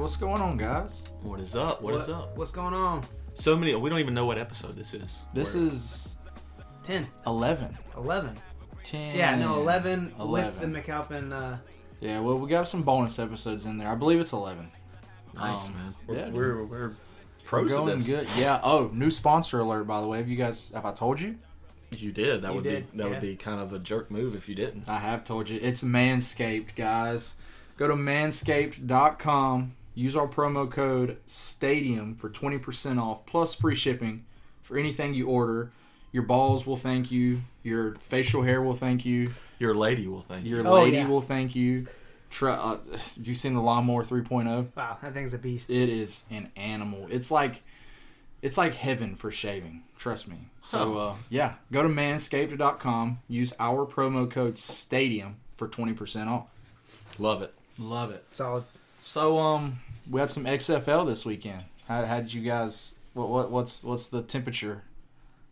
What's going on, guys? What is up? what is up? What's going on? So many. We don't even know what episode this is. This We're- is 10, 11. 11. 10. Yeah, no, 11, with the 11. McAlpin. Uh, Yeah, well, we got some bonus episodes in there. I believe it's 11. nice, um, man. We're, yeah, we're, we're We're pros at going this. good. Yeah. Oh, new sponsor alert, by the way. Have you guys, have I told you? You did. That You would did, be that yeah. would be kind of a jerk move if you didn't. I have told you. It's Manscaped, guys. Go to manscaped.com. Use our promo code STADIUM for 20% off plus free shipping for anything you order. Your balls will thank you. Your facial hair will thank you. Your lady will thank you. Your Oh, lady yeah. will thank you. Try, uh, have you seen the Lawnmower 3.0? wow, that thing's a beast. It is an animal. It's like it's like heaven for shaving. Trust me. So Huh. uh, yeah, go to manscaped.com. Use our promo code STADIUM for 20% off. Love it. Love it. Solid. So um, we had some XFL this weekend. How, how did you guys? What, what what's what's the temperature?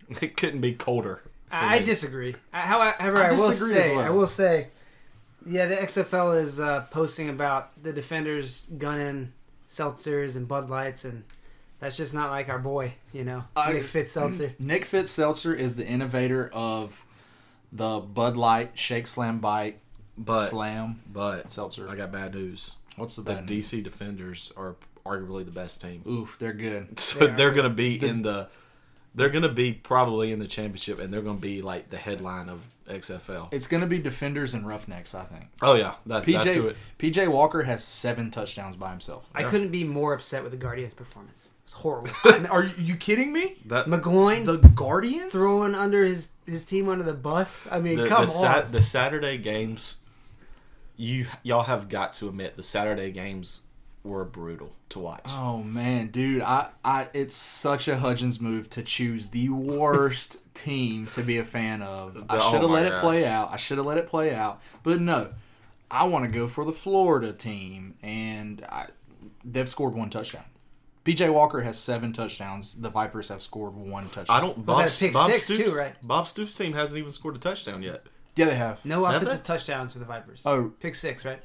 It couldn't be colder. for I me. disagree. I- However, I I, will disagree as say, well. I will say, yeah, the XFL is uh, posting about the defenders gunning seltzers and Bud Lights, and that's just not like our boy, you know, I- Nick Fitz seltzer. Nick Fitzseltzer is the innovator of the Bud Light Shake Slam Bite But Slam but Seltzer. I got bad news. What's the The bad? news? DC Defenders are arguably the best team. Oof, they're good. So They they are are. going to be The- in the. They're going to be probably in the championship, and they're going to be like the headline of XFL. It's gonna be Defenders and Roughnecks, I think. Oh yeah, that's that's who PJ it. PJ Walker has seven touchdowns by himself. I Yeah. couldn't be more upset with the Guardians' performance. It's horrible. Are you kidding me? That McGloin The Guardians? throwing under his his team under the bus. I mean, the, come the, on. Sa- the Saturday games, you y'all have got to admit the Saturday games were brutal to watch. Oh man, dude, I, I it's such a Hudgens move to choose the worst team to be a fan of. I Oh should have my let it play out. I should have let it play out. But no. I want to go for the Florida team and I, they've scored one touchdown. PJ Walker has seven touchdowns. The Vipers have scored one touchdown. I don't. Was Bob, that a pick Bob six, Stoops, too, right? Bob Stoops' team hasn't even scored a touchdown yet. Yeah, they have. no Have offensive they? touchdowns for the Vipers. Oh, Pick six, right?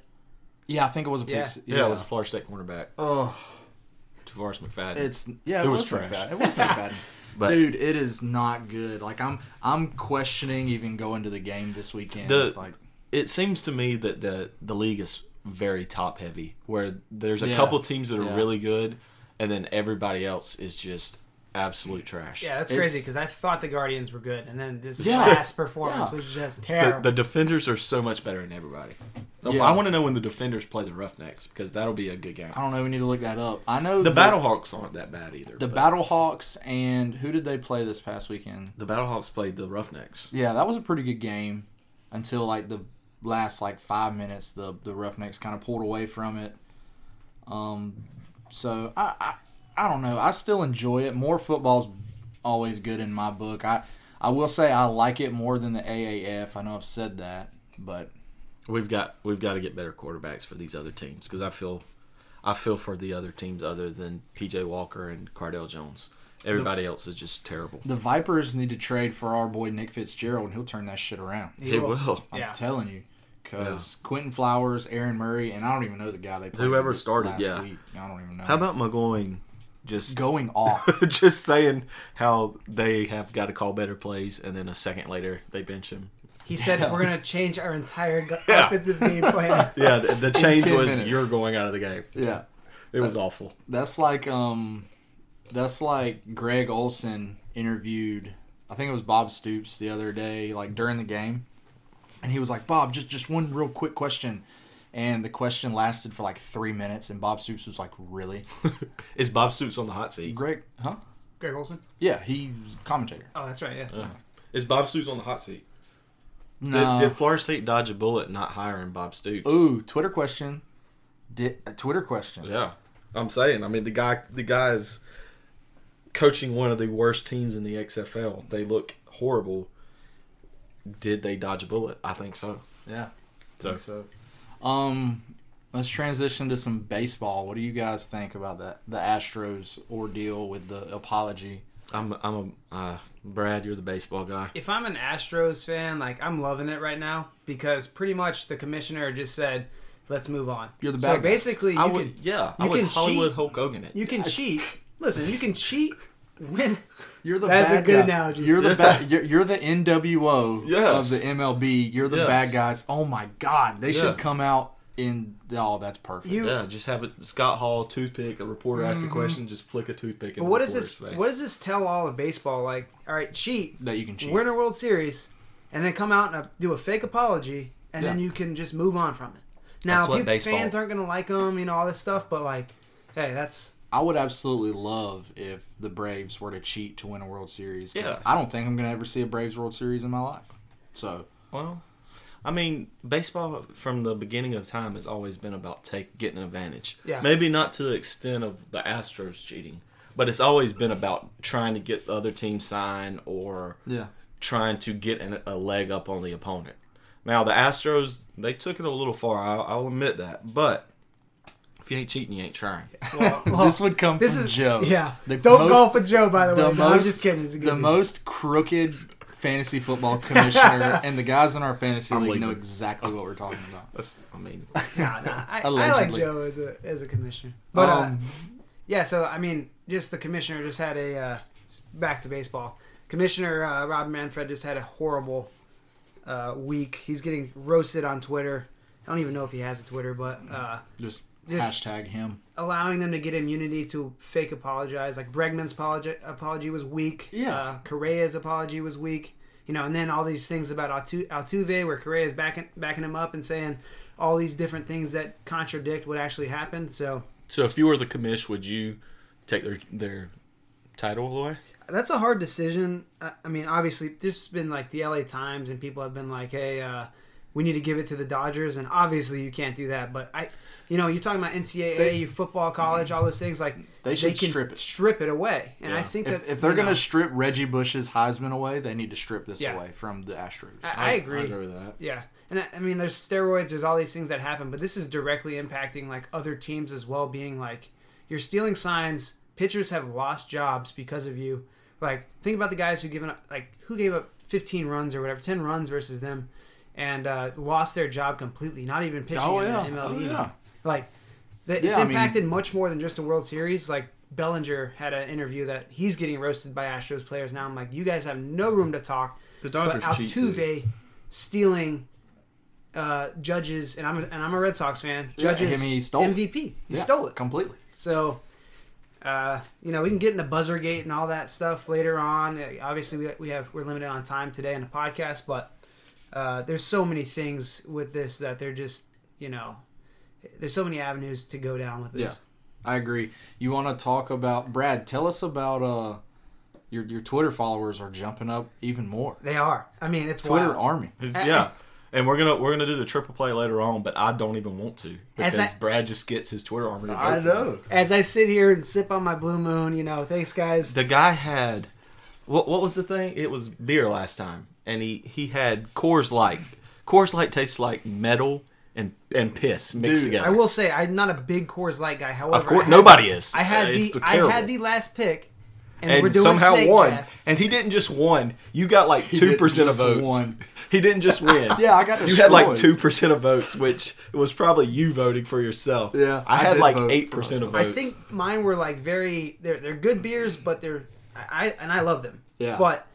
yeah, I think it was a pick. Yeah. s- Yeah, it was a Florida State cornerback, Oh, Tarvarus McFadden. It's yeah, it, It was, was trash. McFadden. It was McFadden. But- Dude, it is not good. Like I'm, I'm questioning even going to the game this weekend. The- like, it seems to me that the the league is very top heavy, where there's a Yeah. couple teams that are Yeah. really good, and then everybody else is just absolute trash. Yeah, that's It's- crazy because I thought the Guardians were good, and then this Yeah. last performance Yeah. was just terrible. the defenders are so much better than everybody. Yeah. I want to know when the defenders play the Roughnecks because that'll be a good game. I don't know. We need to look that up. I know The that Battlehawks aren't that bad either. the but Battlehawks, and who did they play this past weekend? the Battlehawks played the Roughnecks. Yeah, that was a pretty good game until like the last like five minutes. The the Roughnecks kind of pulled away from it. Um, so I, I I don't know. I still enjoy it. More football's always good in my book. I I will say I like it more than the AAF. I know I've said that, but We've got we've got to get better quarterbacks for these other teams because I feel I feel for the other teams other than PJ Walker and Cardale Jones. Everybody else is just terrible. the Vipers need to trade for our boy Nick Fitzgerald, and he'll turn that shit around. He will. I'm Yeah. telling you. Because Quentin Flowers, Aaron Murray, and I don't even know the guy they played Whoever started, last yeah. week. I don't even know. How about McGloin just going off? just saying how they have got to call better plays, and then a second later they bench him. he said Yeah. we're gonna change our entire gu- Yeah. offensive game plan. Yeah, the, the change was minutes. you're going out of the game. yeah. It was awful. That's like um that's like Greg Olsen interviewed I think it was Bob Stoops the other day, like during the game. And he was like, Bob, just just one real quick question. And the question lasted for like three minutes and Bob Stoops was like, Really? Is Bob Stoops on the hot seat? Greg huh? Greg Olsen. Yeah, he's commentator. Oh, that's right. Yeah. Uh, is Bob Stoops on the hot seat? No. Did, did Florida State dodge a bullet not hiring Bob Stoops? Ooh, Twitter question. Did a Twitter question. Yeah, I'm saying. I mean, the guy, the guy's coaching one of the worst teams in the XFL. They look horrible. Did they dodge a bullet? I think so. Yeah. So, think so. Um, let's transition to some baseball. What do you guys think about that? The Astros ordeal with the apology. I'm I'm a uh, Brad. You're the baseball guy. If I'm an Astros fan, like I'm loving it right now because pretty much the commissioner just said, "Let's move on." You're the so bad guys. basically, you I can would, yeah. you I would can Hollywood cheat. Hulk Hogan it. you can cheat. Listen, you can cheat when You're the That's a bad good guy. analogy. You're the Yeah. bad. You're, you're the NWO Yes. of the MLB. You're the Yes. bad guys. Oh my God, they Yeah. should come out in. Oh, that's perfect. You- yeah, just have it. Scott Hall toothpick. A reporter asks the question. Just flick a toothpick. But what does this? Face. What does this tell all of baseball? Like, all right, cheat, that you can cheat. win a World Series, and then come out and uh, do a fake apology, and then you can just move on from it. Now, That's what fans aren't gonna like them, you know, all this stuff. But like, hey, that's I would absolutely love if the Braves were to cheat to win a World Series. Yeah. I don't think I'm gonna ever see a Braves World Series in my life. So Well, I mean, baseball from the beginning of time has always been about take getting advantage. Yeah. Maybe not to the extent of the Astros cheating, but it's always been about trying to get the other team signed or yeah, trying to get an, a leg up on the opponent. Now the Astros they took it a little far. I'll, I'll admit that, but if you ain't cheating, you ain't trying. well, well, this would come this from is Joe. Yeah, The don't most- golf with Joe. By the, the way, No, I'm just kidding. He's a good the dude. most crooked fantasy football commissioner, and the guys in our fantasy league know exactly what we're talking about. That's, I mean, Nah, nah, I, I like Joe as a as a commissioner. But uh, Um, yeah, so I mean, just the commissioner just had a uh, back to baseball. Commissioner uh, Rob Manfred just had a horrible uh, week. He's getting roasted on Twitter. I don't even know if he has a Twitter, but uh, just, Just- hashtag him. allowing them to get immunity to fake apologize. Like Bregman's apology, apology was weak. Yeah. Uh, Correa's apology was weak. You know, and then all these things about Altu- Altuve, where Correa is backing backing him up and saying all these different things that contradict what actually happened. So so if you were the commish, would you take their their title away? that's a hard decision. I I mean, obviously, this has been like the LA Times, and people have been like, "Hey, uh, we need to give it to the Dodgers," and obviously, you can't do that. But I, you know, you're talking about NCAA, They- football, college, all those things. Like They should can strip it. strip it away, and I think If, that if they're going to strip Reggie Bush's Heisman away, they need to strip this Yeah. away from the Astros. I, I agree. I agree with that. Yeah, and I, I mean, there's steroids, there's all these things that happen, but this is directly impacting like other teams as well. Being like, you're stealing signs. Pitchers have lost jobs because of you. Like, think about the guys who given up, like, who gave up 15 runs or whatever, 10 runs versus them, and uh, lost their job completely. Not even pitching Oh, in yeah. the MLB. Oh, yeah. Like, the, it's Yeah, I mean- impacted much more than just the World Series. Like. Bellinger had an interview that he's getting roasted by Astros players now. I'm like, you guys have no room to talk The but Dodgers too. Altuve stealing uh, judges, and I'm a, and I'm a Red Sox fan. Yeah, Judges I mean, he stole. MVP. He Yeah, stole it. completely. So, uh, you know, we can get into Buzzergate and all that stuff later on. Uh, Obviously, we, we have we're limited on time today in the podcast, but uh, there's so many things with this that they're just you know, there's so many avenues to go down with this. Yeah, I agree. You want to talk about Brad? Tell us about uh your your Twitter followers are jumping up even more. They are. I mean, it's Twitter wild. army. His- I- yeah. And we're gonna we're gonna do the triple play later on, but I don't even want to because I- Brad just gets his Twitter army. to vote for. As I sit here and sip on my blue moon, you know, thanks guys. The guy had what? What was the thing? It was beer last time, and he he had Coors Light. Coors Light tastes like metal and and piss mixed Dude, together. I will say I'm not a big Coors Light guy. However, Of course, had- nobody is. I had It's the the I had the last pick, and, and we're doing somehow snake won. draft. And he didn't just won. You got like two percent of votes. won. He didn't just win. Yeah, I got You had like two percent of votes, which was probably you voting for yourself. Yeah, I, I had like eight percent of votes. I think mine were like very they're they're good beers, but they're I, I and I love them. Yeah. But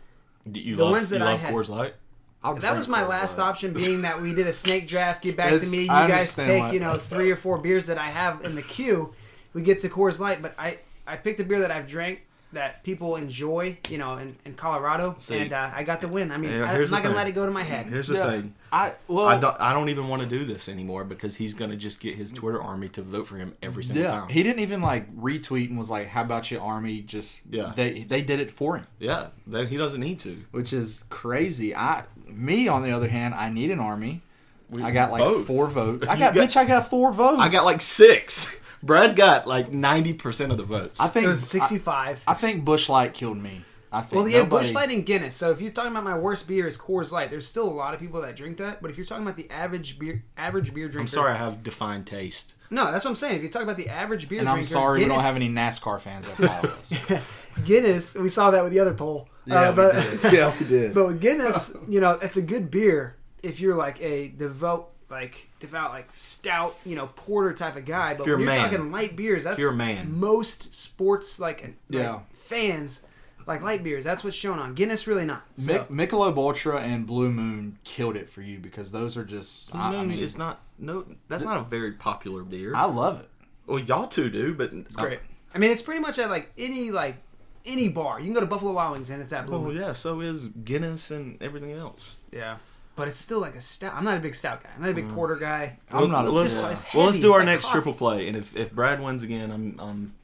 Do you the love, ones that you I love had- Coors Light. I'll that drink was my Coors last Light. option, being that we did a snake draft. Get back to me. You I guys understand take why. you know three or four beers that I have in the queue. We get to Coors Light, but I I picked a beer that I've drank that people enjoy, you know, in, in Colorado, See. and uh, I got the win. I mean, Yeah, I, I'm here's not gonna thing. let it go to my head. Here's the Yeah. thing. I well, I don't. I don't even want to do this anymore because he's gonna just get his Twitter army to vote for him every single yeah, time. he didn't even like retweet and was like, "How about your Army?" Just Yeah. they they did it for him, yeah, then he doesn't need to. which is crazy. I me on the other hand, I need an army. We- I got like both. four votes. I got, got- bitch. I got four votes. I got like six. Brad got like ninety percent of the votes. I think It was 65. I, I think Busch Light killed me. I think. Well, yeah, Nobody- Busch Light and Guinness. So if you're talking about my worst beer is Coors Light, there's still a lot of people that drink that. But if you're talking about the average beer, average beer drinker, I'm sorry, I have defined taste. No, that's what I'm saying. If you talk about the average beer And drinker, I'm sorry we don't have any NASCAR fans that follow us. Guinness, we saw that with the other poll. Yeah, uh, we but did. yeah, we did. but with Guinness, you know, it's a good beer if you're like a devout, like devout, like stout, you know, porter type of guy. But you're when a you're man. talking light beers, that's you're man. most sports like, like Yeah. fans like light beers. That's what's shown on Guinness. Really not. So, Mic- Michelob Ultra and Blue Moon killed it for you because those are just. I, I Moon mean, is not no. That's not a very popular beer. I love it. well, y'all two do, but it's great. I mean, it's pretty much at like any like any bar. You can go to Buffalo Wild Wings and it's at Blue. Oh Moon. yeah, so is Guinness and everything else. Yeah. But it's still like a stout. I'm not a big stout guy. I'm not a big mm. porter guy. I'm not a Well, let's, Just- yeah. well, let's do It's our like next coffee. triple play, and if, if Brad wins again, I'm I'm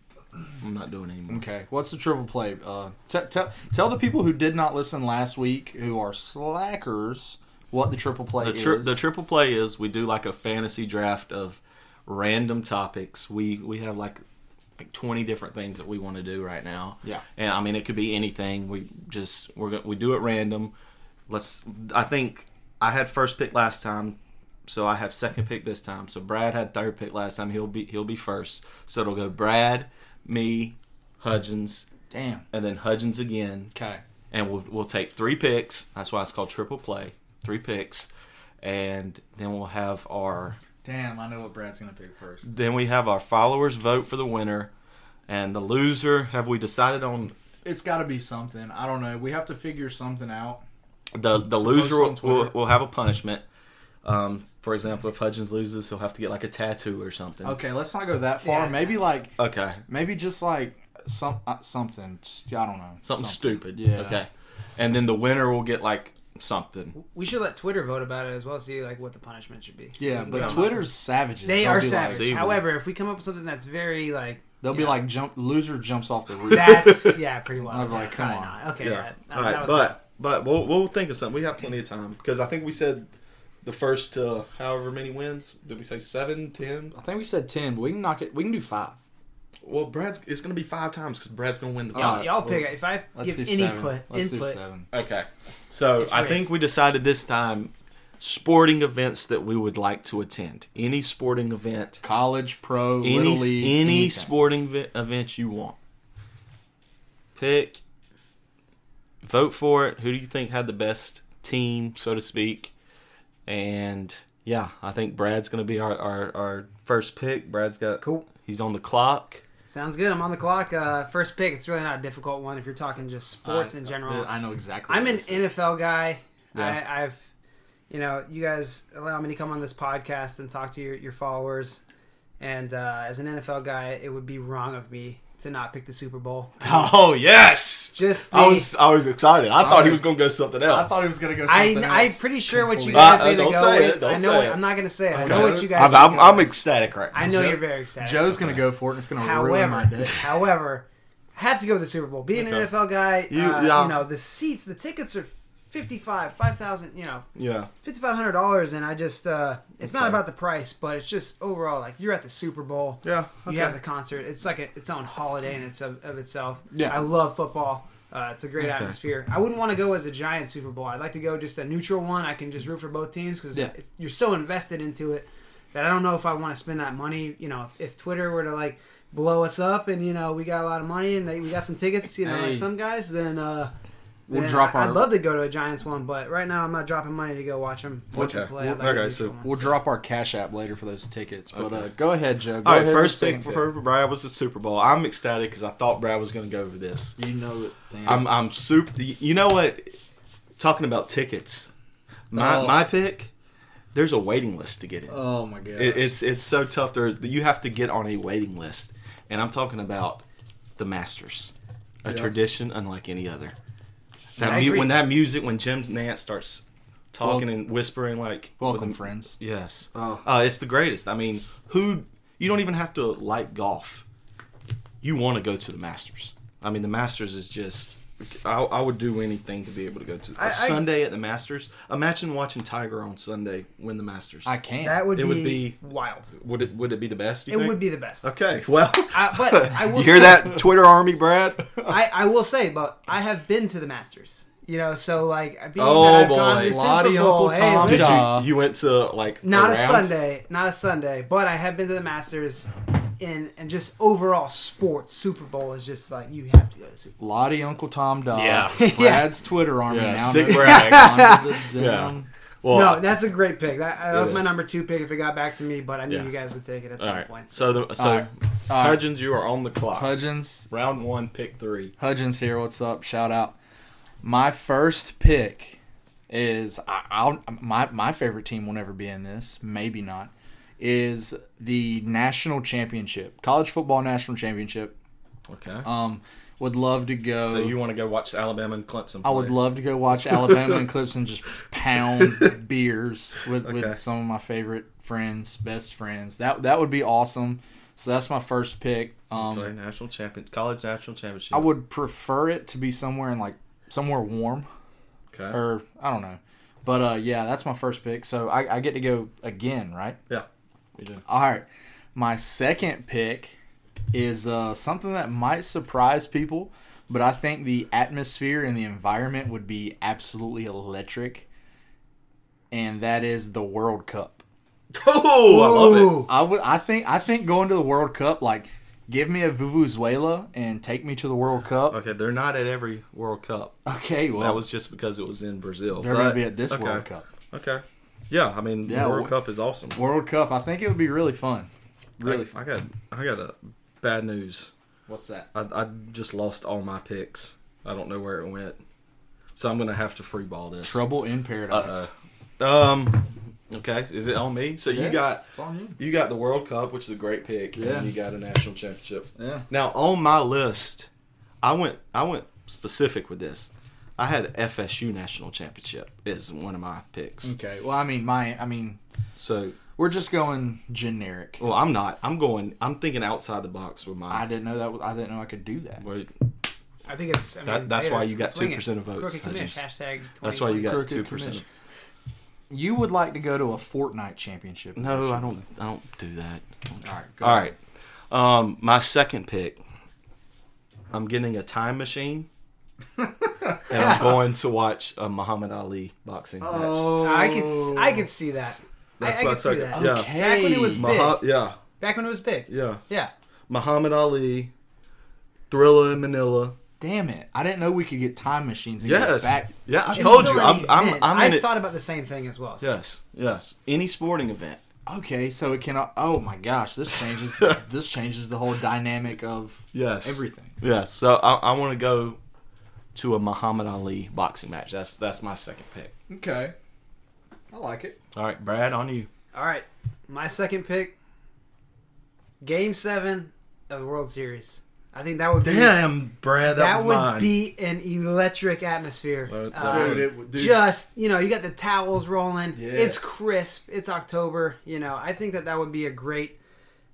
I'm not doing anymore. Okay, what's the triple play? Uh, t- t- tell the people who did not listen last week, who are slackers, what the triple play The, tri- is. the triple play is we do like a fantasy draft of random topics. We we have like like 20 different things that we want to do right now. Yeah. And I mean it could be anything. We just we're going we do it random. Let's I think I had first pick last time. So I have second pick this time. So Brad had third pick last time. He'll be he'll be first. So it'll go Brad, me, Hudgens, Damn. and then Hudgens again Okay. and we'll we'll take three picks. That's why it's called triple play. Three picks, and then we'll have our Damn, I know what Brad's gonna pick first. then we have our followers vote for the winner, and the loser. Have we decided on It's got to be something. I don't know. We have to figure something out. the the loser? Will, will, will have a punishment. Um, for example, if Hudgens loses, he'll have to get like a tattoo or something. Okay, let's not go that far. Yeah. Maybe like, Okay. maybe just like some uh, something. I don't know. Something, stupid. Yeah. Okay. And then the winner will get like something. We should let Twitter vote about it as well. See like what the punishment should be. Yeah, but can come Twitter's savages. They They'll are be savage. evil. However, if we come up with something that's very like Like, they'll be Yeah. like, jump. Loser jumps off the roof. that's yeah, pretty well. I'd be like, come Probably on. not. Okay, yeah. All um, right, that was but but we'll we'll think of something. We have plenty of time because I think we said the first uh, however many wins. Did we say seven, ten? I think we said ten, but we can knock it. We can do five. Well, Brad's it's gonna be five times because Brad's gonna win the All y'all pick it. If I Let's give do any seven. input, Let's input, do seven. Okay, so It's I rigged. think we decided this time sporting events that we would like to attend. Any sporting event, College, pro, any little league, any anything. sporting vi- event you want. Pick, vote for it. Who do you think had the best team, so to speak? And yeah, I think Brad's gonna be our our, our first pick. Brad's got Cool. He's on the clock. Sounds good. I'm on the clock. Uh, first pick. It's really not a difficult one if you're talking just sports I- in general. I know exactly. I'm an. NFL guy. Yeah. I, I've, you know, you guys allow me to come on this podcast and talk to your, your followers. And uh, as an NFL guy, it would be wrong of me to not pick the Super Bowl. Oh yes! Just the, I was I was excited. I thought he was was- gonna go something else. I thought he was gonna go. I, Something I'm pretty sure what you guys are gonna go with. it, don't I know. say What, it. I'm not gonna say it. I know what you guys. I'm, are I'm, gonna I'm ecstatic right now. I know Joe- you're very excited. Joe's gonna go for it, and it's gonna ruin my However, day. however, have to go with the Super Bowl. Being Okay. an NFL guy, You- uh, yeah. you know the seats, the tickets are fifty-five, five thousand. You know, Yeah. fifty-five hundred dollars, and I just uh, it's not about the price, but it's just overall like you're at the Super Bowl. Yeah. You have the concert. It's like a, its own holiday and its of, of itself. Yeah. I love football. Uh, it's a great Okay. atmosphere. I wouldn't want to go as a giant Super Bowl. I'd like to go just a neutral one. I can just root for both teams because Yeah. you're so invested into it that I don't know if I want to spend that money. You know, if, if Twitter were to like blow us up and you know we got a lot of money and they, we got some tickets, you know, Hey. like some guys, then uh, We'll then drop I, our I'd love to go to a Giants one, but right now I'm not dropping money to go watch them, watch them Okay. play. I'd Well, like okay, neutral so one. We'll drop our cash app later for those tickets. But uh, go ahead, Joe. Go All right, ahead first thing for, for Brad was the Super Bowl. I'm ecstatic because I thought Brad was going to go over this. You know it. I'm I'm super. You know what? Talking about tickets, my Oh. my pick. There's a waiting list to get in. oh my god. It, it's it's so tough. There's you have to get on a waiting list, and I'm talking about the Masters, a Yeah. tradition unlike any other. Yeah, That mu- when that music, when Jim Nantz starts talking and whispering like Welcome, with- friends. Yes, Oh. uh, it's the greatest. I mean, who you don't even have to like golf. You want to go to the Masters. I mean, the Masters is just. I, I would do anything to be able to go to a I- I- Sunday at the Masters. Imagine watching Tiger on Sunday win the Masters. I can't. that would it be, would be- wild. would it would it be the best? You It think? would be the best. Okay, well, I- but I will you hear say- that, Twitter army, Brad? I, I will say, but I have been to the Masters. You know, so like being Oh, that I've gone to boy. the Super Lottie, Bowl, Uncle Tom, listen, Did Duh. you you went to like not a round? Sunday, not a Sunday, but I have been to the Masters in and just overall sports, Super Bowl is just like you have to go to the Super Bowl. Lottie Uncle Tom Dog. Yeah. Brad's Twitter army Yeah, now. sick knows brag. under the Yeah. Well, no, that's a great pick. That, that It was my number two pick if it got back to me, but I knew Yeah. you guys would take it at all some right. point. So the so All right. All right. Hudgens, you are on the clock. Hudgens, Round one, pick three. Hudgens here. What's up? Shout out. My first pick is I, I'll, my my favorite team will never be in this. Maybe not. Is the national championship, college football national championship. Okay. Um, would love to go. so you want to go watch Alabama and Clemson? I would love to go watch Alabama and Clemson just pound beers with, Okay. with some of my favorite friends, best friends. That that would be awesome. So that's my first pick. Um, Okay, national champion, college national championship. I would prefer it to be somewhere in like somewhere warm, Okay. or I don't know. But uh, yeah, that's my first pick. So I, I get to go again, right? yeah. Do. All right. My second pick is uh, something that might surprise people, but I think the atmosphere and the environment would be absolutely electric. And that is the World Cup. Oh, I love it. I would I think I think going to the World Cup like give me a vuvuzela and take me to the World Cup. Okay, they're not at every World Cup. Okay, well that was just because it was in Brazil. they're but- to be at this okay. World Cup. Okay. Yeah, I mean, Yeah, the World Cup is awesome. World Cup, I think it would be really fun. Really I, fun. I got, I got a bad news. What's that? I, I just lost all my picks. I don't know where it went, so I'm gonna have to free ball this. Trouble in Paradise. Uh-uh. Um. Okay, is it on me? So Yeah. you got It's on you. you got the World Cup, which is a great pick, Yeah. and you got a national championship. Yeah. Now on my list, I went I went specific with this. I had FSU national championship is one of my picks. Okay. Well, I mean, my I mean, So we're just going generic. well, I'm not. I'm going. I'm thinking outside the box with my. I didn't know that. was- I didn't know I could do that. Wait, I think it's. I mean, That- that's hey, why let's- you got let's wing it. 2% of votes, Crooked just- hashtag that's why you got two percent. You would like to go to a Fortnite championship? No, I don't. I don't do that. All right. Go All ahead. right. Um, my second pick. I'm getting a time machine, and I'm going to watch a Muhammad Ali boxing match. Oh, I can s- I can see that. That's I, I my can see that. yeah. Okay. Back when it was big. Maha- yeah, Back when it was big. yeah. Yeah. Muhammad Ali, Thrilla in Manila. Damn it! I didn't know we could get time machines and get Yes. back. Yeah, I It's told you. I'm. I'm. I'm I in it. thought about the same thing as well. so- Yes. Yes. Any sporting event. Okay, so it can. Oh my gosh, this changes. this changes the whole dynamic of Yes. everything. Yes. So I, I want to go to a Muhammad Ali boxing match. That's that's my second pick. Okay, I like it. All right, Brad, on you. All right, my second pick. Game seven of the World Series. I think that would be Damn, Brad, that, that was would mine. be an electric atmosphere. That- that Uh, would. it would- dude. just you know, you got the towels rolling. It's crisp. It's October. You know, I think that that would be a great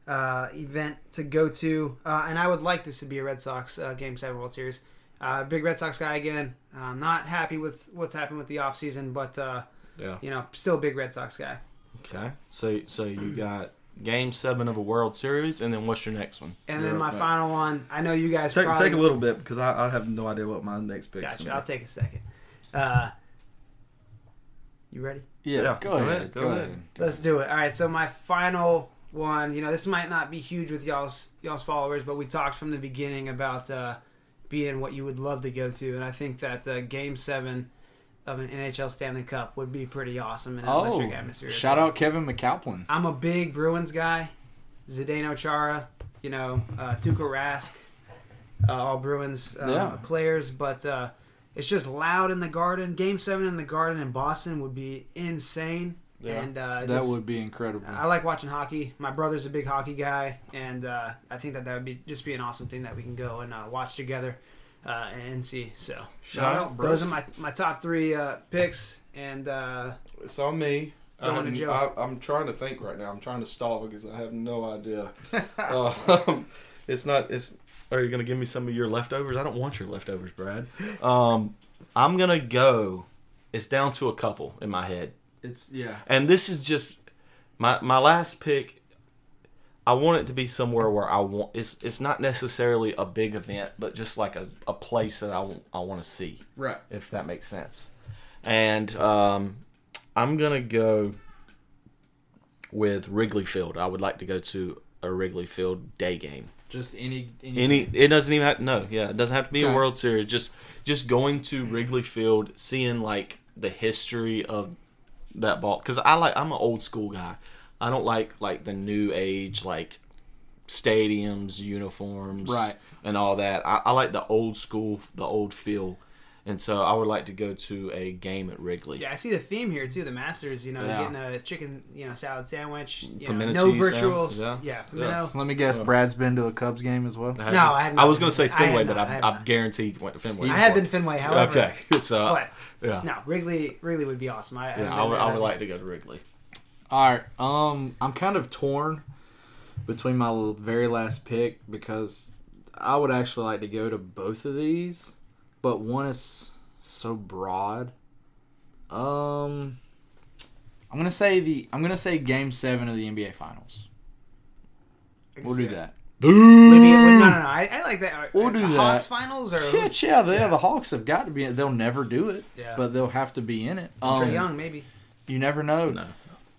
uh, event to go to, uh, and I would like this to be a Red Sox uh, Game Seven World Series. Uh, big Red Sox guy again. I'm not happy with what's happened with the offseason, but uh, Yeah. you know, still a big Red Sox guy. Okay. So so you got game seven of a World Series, and then what's your next one? And You're then my up next. final one. I know you guys Take, probably take a little bit because I, I have no idea what my next pick is. Gotcha. gonna I'll take a second. Uh, you ready? Yeah, Yeah, go, go ahead. ahead, Go, go ahead. ahead. Let's do it. All right. So my final one. You know, this might not be huge with y'all's y'all's followers, but we talked from the beginning about uh, being what you would love to go to, and I think that uh, Game Seven of an NHL Stanley Cup would be pretty awesome in an Oh, electric atmosphere. shout out Kevin McAlpin. I'm a big Bruins guy. Zdeno Chara, you know, uh, Tuukka Rask, uh, all Bruins uh, Yeah. players, but uh, it's just loud in the Garden. Game seven in the Garden in Boston would be insane. Yeah. and uh, That just- would be incredible. I like watching hockey. My brother's a big hockey guy, and uh, I think that that would be just be an awesome thing that we can go and uh, watch together uh, and see. So Shout out, bro. those are my my top three uh, picks, and uh, It's on me. I'm, to Joe. I, I'm trying to think right now. I'm trying to stall because I have no idea. uh, it's not. It's. Are you gonna give me some of your leftovers? I don't want your leftovers, Brad. Um, I'm gonna go. It's down to a couple in my head, It's yeah. and this is just my my last pick. I want it to be somewhere where I want. It's it's not necessarily a big event, but just like a, a place that I, I want to see Right. if that makes sense. And um, I'm gonna go with Wrigley Field. I would like to go to a Wrigley Field day game. Just any any, Any, it doesn't even have no, yeah, it doesn't have to be Okay. a World Series. Just, just going to Wrigley Field, seeing like the history of that ball. Because I like, I'm an old school guy. I don't like like the new age like stadiums, uniforms, Right. and all that. I, I like the old school, the old feel, and so I would like to go to a game at Wrigley. Yeah, I see the theme here too. The Masters, you know, Yeah. getting a chicken, you know, salad sandwich. You know, no virtuals. virtual. sandwich, Yeah, yeah. pimento. So let me guess, Brad's been to a Cubs game as well. have No. I have I was going to say I Fenway, but I have I, I not. guarantee you went to Fenway. I have been Fenway, however. Okay, it's uh, But yeah, no, Wrigley, Wrigley would be awesome. I, yeah. I would, I would like to go to Wrigley. All right. Um, I'm kind of torn between my very last pick because I would actually like to go to both of these, but one is so broad. Um, I'm gonna say the I'm gonna say Game Seven of the NBA Finals. We'll do that. Maybe, no, no, no. I, I like that. Are- We'll are do the that. Hawks finals or Shit, yeah, they, Yeah. the Hawks have got to be. They'll never do it, Yeah. but they'll have to be in it. Trae Um, Young, maybe. You never know. No,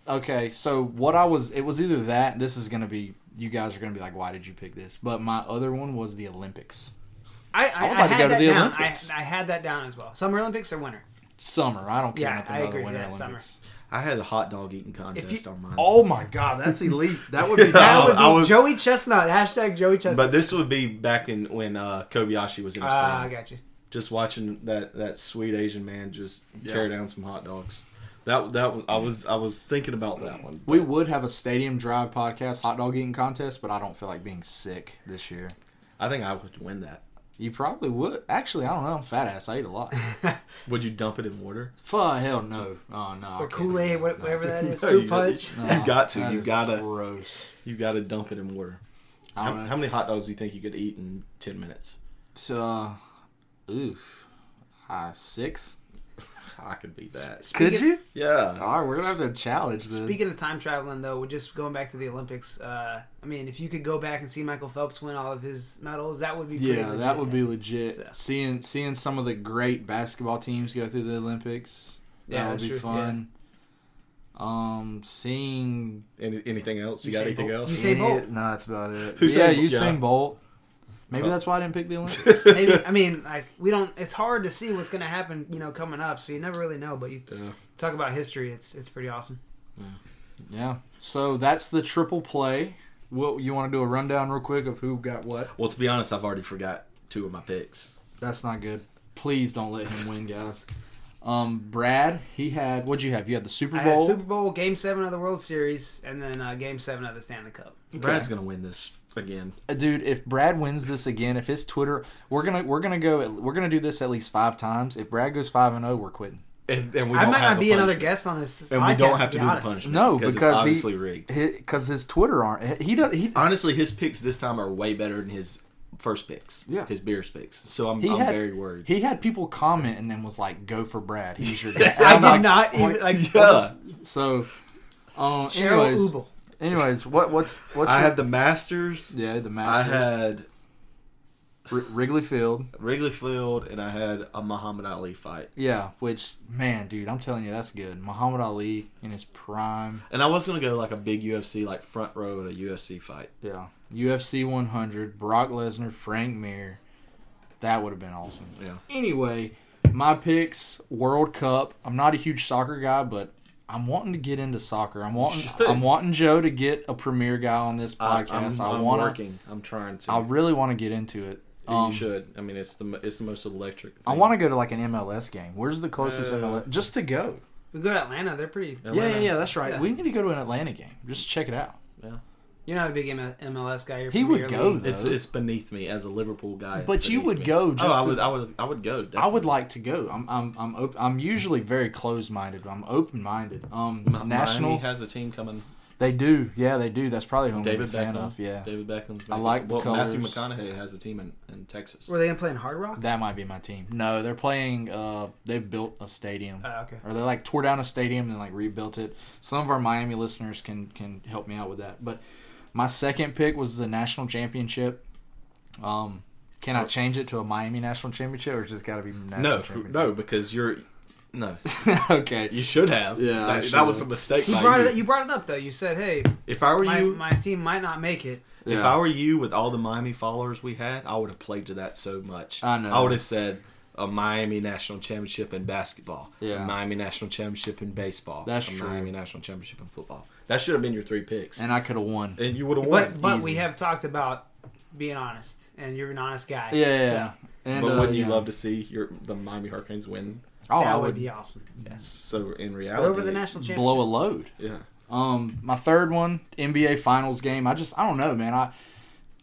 Okay, so what I was, it was either that. This is gonna be. You guys are gonna be like, why did you pick this? But my other one was the Olympics. I, I, I would I to had go to that the down. Olympics. I, I had that down as well. Summer Olympics or winter? Summer. I don't care Yeah, nothing I about agree, the Winter yeah, summer. I had a hot dog eating contest you- on mine. Oh my god, that's elite. That would be. That that would be was- Joey Chestnut. Hashtag Joey Chestnut. But this would be back in when uh, Kobayashi was in his Ah, I got you. Just watching that, that sweet Asian man just tear down some hot dogs. That that was I was I was thinking about that one. we would have a stadium drive podcast hot dog eating contest, but I don't feel like being sick this year. I think I would win that. You probably would. Actually, I don't know. I'm fat ass. I eat a lot. Would you dump it in water? Fuck hell no. Oh no. Or Kool Aid, whatever that is. Fruit you- punch. No, You got to. that You is gotta. Gross. You got to dump it in water. I How, don't know. how many hot dogs do you think you could eat in ten minutes? So, uh, oof, uh, six. I could beat that. Speaking- Could you? Yeah. All right, we're gonna have to challenge this. Speaking of time traveling, though, we're just going back to the Olympics. Uh, I mean, if you could go back and see Michael Phelps win all of his medals, that would be pretty yeah, legit. that would be legit. So- Seeing seeing some of the great basketball teams go through the Olympics, that Yeah, would be true, fun. Um, seeing Any, anything else? You got anything Bolt. else? Usain any- Bolt. No, that's about it. Usain yeah, Bolt, Usain yeah. Bolt. Maybe that's why I didn't pick the Olympics. Maybe I mean, like we don't. It's hard to see what's going to happen, you know, coming up. So you never really know. But you Yeah. talk about history. It's it's pretty awesome. yeah. So that's the triple play. What you want to do a rundown real quick of who got what? Well, to be honest, I've already forgot two of my picks. That's not good. Please don't let him win, guys. Um, Brad, he had what'd you have? You had the Super I had Bowl. Super Bowl, Game Seven of the World Series, and then uh, Game Seven of the Stanley Cup. Brad's gonna win this again. Uh, dude if brad wins this again if his twitter we're gonna we're gonna go we're gonna do this at least five times if brad goes 5 and 0 we're quitting And, and we I don't might have not be another guest on this And podcast. we don't have to, be do the punishment. No, because, because it's he- obviously rigged. because his twitter aren't he does he Honestly, his picks this time are way better than his first picks. Yeah. his beer picks. So I'm, he I'm had very worried. he had people comment and then was like go for brad he's your guy I I'm did like- not I'm even like, like. Yeah. so um Cheryl anyways Ubel. Anyways what what's what's I your- had the Masters. yeah the Masters. I had R- wrigley field Wrigley Field, and I had a Muhammad Ali fight. yeah which man dude i'm telling you that's good muhammad ali in his prime And I was gonna go like a big UFC, like front row at a UFC fight. Yeah. UFC 100, Brock Lesnar, Frank Mir. That would have been awesome. Yeah. Anyway, my picks World Cup. I'm not a huge soccer guy, but I'm wanting to get into soccer. I'm wanting. I'm wanting Joe to get a premier guy on this podcast. I'm, I I'm want to working. I'm trying to. I really want to get into it. Um, you should. I mean, it's the it's the most electric. I want to go to like an MLS game. Where's the closest Uh, MLS just to go? We go to Atlanta. They're pretty. to. Yeah, yeah, yeah, that's right. Yeah. We need to go to an Atlanta game. Just check it out. You're not a big M- MLS guy. You're He Premier would go, League. though. It's it's beneath me as a Liverpool guy. it's But you beneath would me. go Oh, just I to- would. I would. I would go. I would like to go. I'm I'm I'm op- I'm usually very closed minded. I'm open minded. Um, Mi- national. Miami has a team coming. They do. Yeah, they do. That's probably who I'm David a fan Beckham. of. Yeah, David Beckham's. I like the well, Matthew colours. McConaughey has a team in, in Texas. Were they gonna play in Hard Rock? that might be my team. No, they're playing. Uh, they've built a stadium, Oh, okay. or they like tore down a stadium and like rebuilt it. Some of our Miami listeners can can help me out with that. But my second pick was the national championship. Um, can I change it to a Miami national championship, or it's just got to be national No, championship? no, because you're No, okay. you should have. Yeah, that, that was a mistake. He by brought you. it. You brought it up though. You said, "Hey, If I were my, you, my team might not make it." If Yeah. I were you, with all the Miami followers we had, I would have played to that so much. I know. I would have said a Miami national championship in basketball, Yeah. a Miami national championship in baseball, That's a true. Miami national championship in football. That should have been your three picks, and, and I could have won. And you would have won. But but easy. we have talked about being honest, and you're an honest guy. Yeah, yeah. So, yeah. And, but uh, wouldn't you yeah. love to see your the Miami Hurricanes win? Oh, that I would would be awesome. Yes. So in reality, over the national championship. blow a load. yeah. Um, my third one, NBA Finals game. I just I don't know, man. I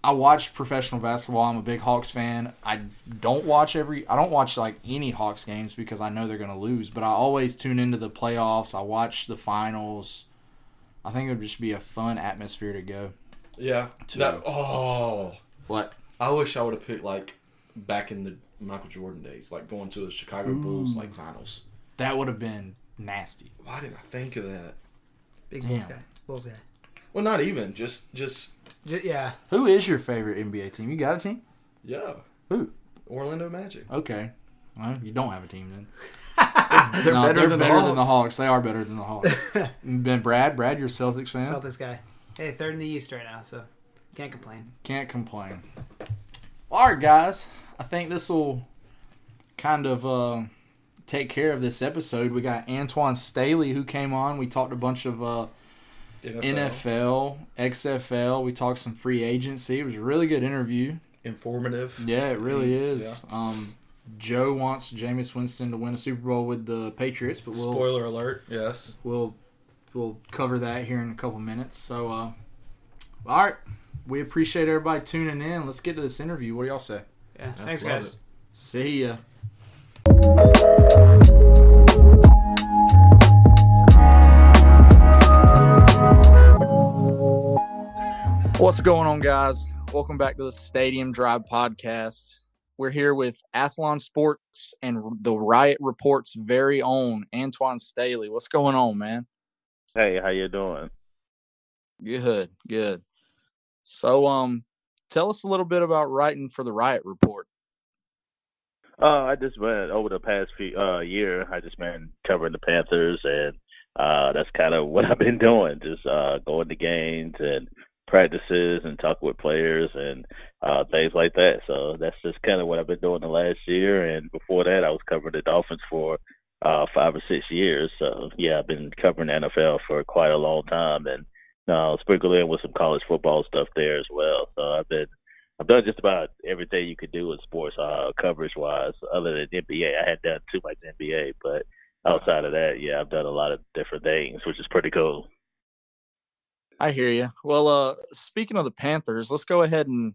I watch professional basketball. I'm a big Hawks fan. I don't watch every. I don't watch like any Hawks games because I know they're gonna lose. But I always tune into the playoffs. I watch the finals. I think it would just be a fun atmosphere to go. Yeah. That- oh, What? I wish I would have picked like back in the Michael Jordan days, like going to the Chicago Bulls like finals. That would have been nasty. Why didn't I think of that? Big Damn. Bulls guy. Bulls guy. Well, not even just just J- yeah. Who is your favorite NBA team? You got a team? yeah. Who? Orlando Magic. Okay. Well, you don't have a team then. They're No, better, they're than, better the than the Hawks. Hawks. They are better than the Hawks. ben Brad, Brad, you're a Celtics fan. Celtics guy. Hey, third in the East right now, so can't complain. Can't complain. All right, guys. I think this will kind of uh, take care of this episode. We got Antoine Staley who came on. We talked a bunch of uh, NFL, XFL. We talked some free agency. It was a really good interview. informative. Yeah, it really is. Um, Joe wants Jameis Winston to win a Super Bowl with the Patriots, but we'll Spoiler alert. Yes. we'll we'll cover that here in a couple minutes. So, uh, all right, we appreciate everybody tuning in. Let's get to this interview. What do y'all say? Yeah. I Thanks, guys. it. See ya. What's going on, guys? Welcome back to the Stadium Drive podcast. We're here with Athlon Sports and the Riot Report's very own Antoine Staley. What's going on, man? Hey, how you doing? Good, good. So, um, tell us a little bit about writing for the Riot Report. Uh, I just been over the past few uh year. I just been covering the Panthers, and uh, that's kind of what I've been doing. Just uh, going to games and practices and talk with players and uh things like that. So that's just kind of what I've been doing the last year. And before that, I was covering the Dolphins for uh five or six years. So yeah, I've been covering the NFL for quite a long time, and uh, sprinkle in with some college football stuff there as well. So I've been I've done just about everything you could do in sports, uh, coverage wise, other than NBA. I had done too much NBA, but outside of that, yeah, I've done a lot of different things, which is pretty cool. I hear you. Well, uh, speaking of the Panthers, let's go ahead and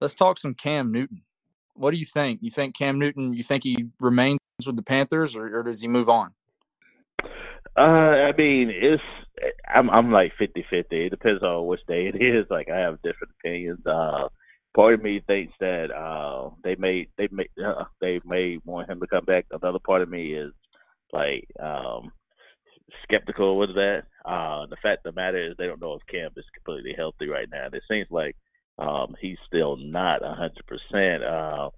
let's talk some Cam Newton. What do you think? You think Cam Newton? You think he remains with the Panthers, or, or does he move on? Uh, I mean, it's I'm I'm like fifty fifty. It depends on which day it is. Like I have different opinions. Uh, part of me thinks that uh they may they may uh, they may want him to come back. Another part of me is like um skeptical with that. Uh, the fact of the matter is they don't know if Cam is completely healthy right now. It seems like um he's still not a hundred percent. Uh,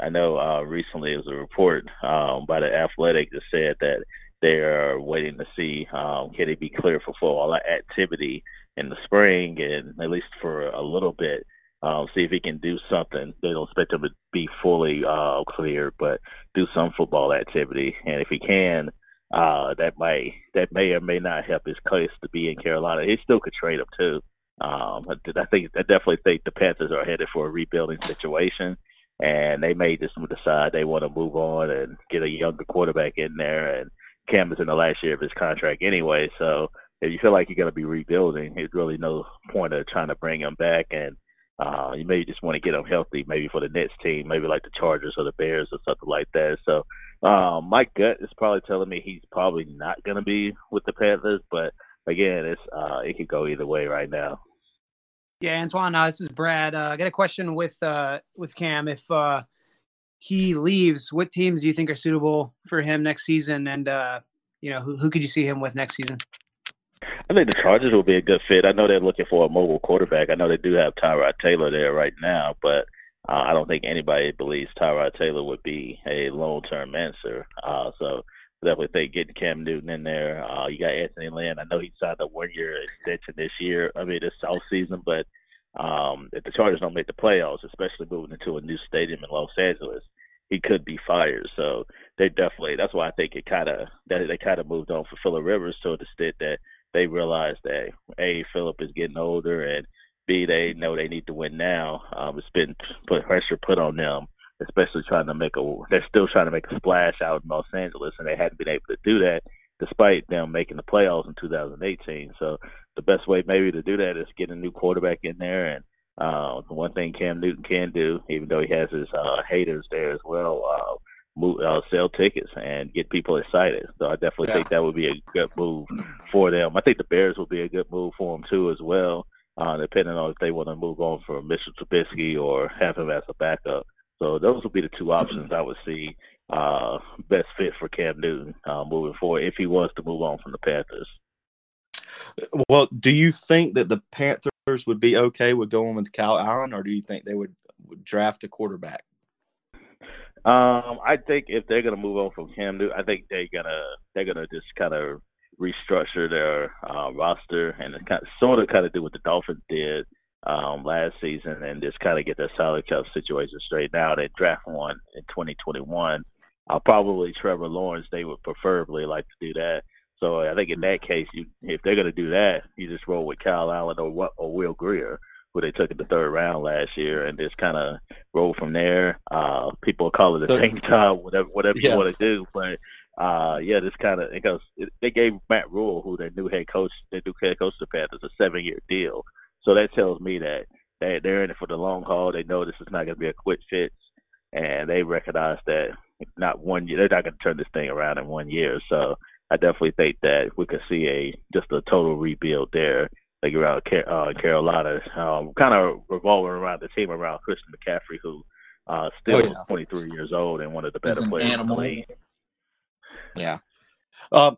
I know uh recently there was a report um by the Athletic that said that they are waiting to see um, can he be clear for full activity in the spring and at least for a little bit. Um, see if he can do something. They don't expect him to be fully uh, clear, but do some football activity. And if he can, uh, that might that may or may not help his case to be in Carolina. He still could trade him too. Um, I think I definitely think the Panthers are headed for a rebuilding situation, and they may just decide they want to move on and get a younger quarterback in there and Cam is in the last year of his contract anyway, so if you feel like you're going to be rebuilding, there's really no point of trying to bring him back. And uh, you maybe just want to get him healthy, maybe for the next team, maybe like the Chargers or the Bears or something like that. So um, my gut is probably telling me he's probably not going to be with the Panthers, but again, it's uh, it could go either way right now. Yeah, Antoine, uh, this is Brad. Uh, I got a question with uh, with Cam. If uh, he leaves, what teams do you think are suitable for him next season? And uh, you know, who, who could you see him with next season? I think the Chargers will be a good fit. I know they're looking for a mobile quarterback. I know they do have Tyrod Taylor there right now, but uh, I don't think anybody believes Tyrod Taylor would be a long-term answer. Uh, so definitely think getting Cam Newton in there. Uh, you got Anthony Lynn. I know he signed a one year extension this year. I mean this off season, but um, if the Chargers don't make the playoffs, especially moving into a new stadium in Los Angeles, he could be fired. So they definitely. That's why I think it kind of that they kind of moved on for Philip Rivers to the extent that they realized that a Philip is getting older and b they know they need to win now. Um, it's been put pressure put on them especially trying to make a they're still trying to make a splash out in Los Angeles and they hadn't been able to do that despite them making the playoffs in 2018. So the best way maybe to do that is get a new quarterback in there and uh, one thing Cam Newton can do, even though he has his uh, haters there as well, uh, move, uh, sell tickets and get people excited. So I definitely yeah. think that would be a good move for them. I think the Bears would be a good move for them too as well, uh, depending on if they want to move on from Mitchell Trubisky or have him as a backup. So those would be the two options I would see uh, best fit for Cam Newton uh, moving forward if he was to move on from the Panthers. Well, do you think that the Panthers would be okay with going with Kyle Allen, or do you think they would, would draft a quarterback? Um, I think if they're gonna move on from Cam Newton, I think they're gonna they're gonna just kind of restructure their uh, roster and kind of, sort of kind of do what the Dolphins did um, last season and just kind of get their salary cap situation straightened out and draft one in 2021. Uh, probably Trevor Lawrence, they would preferably like to do that. So I think in that case, you if they're going to do that, you just roll with Kyle Allen or what or Will Grier, who they took in the third round last year, and just kind of roll from there. Uh, people call it a tank job, whatever whatever yeah. you want to do, but uh, yeah, this kind of because they gave Matt Rhule, who their new head coach, their new head coach of the Panthers, a seven year deal. So that tells me that they they're in it for the long haul. They know this is not going to be a quick fix, and they recognize that not one year they're not going to turn this thing around in one year. So I definitely think that we could see a just a total rebuild there, like around uh, Carolina, um, kind of revolving around the team around Christian McCaffrey, who uh, still oh, yeah. 23 years old and one of the better players animal. in the league. Yeah. Uh,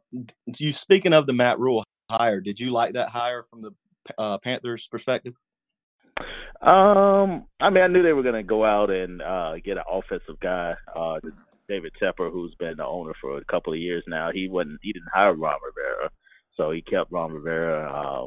you speaking of the Matt Rhule hire, did you like that hire from the uh, Panthers' perspective? Um, I mean, I knew they were going to go out and uh, get an offensive guy, uh, David Tepper, who's been the owner for a couple of years now. He wasn't, he didn't hire Ron Rivera, so he kept Ron Rivera uh,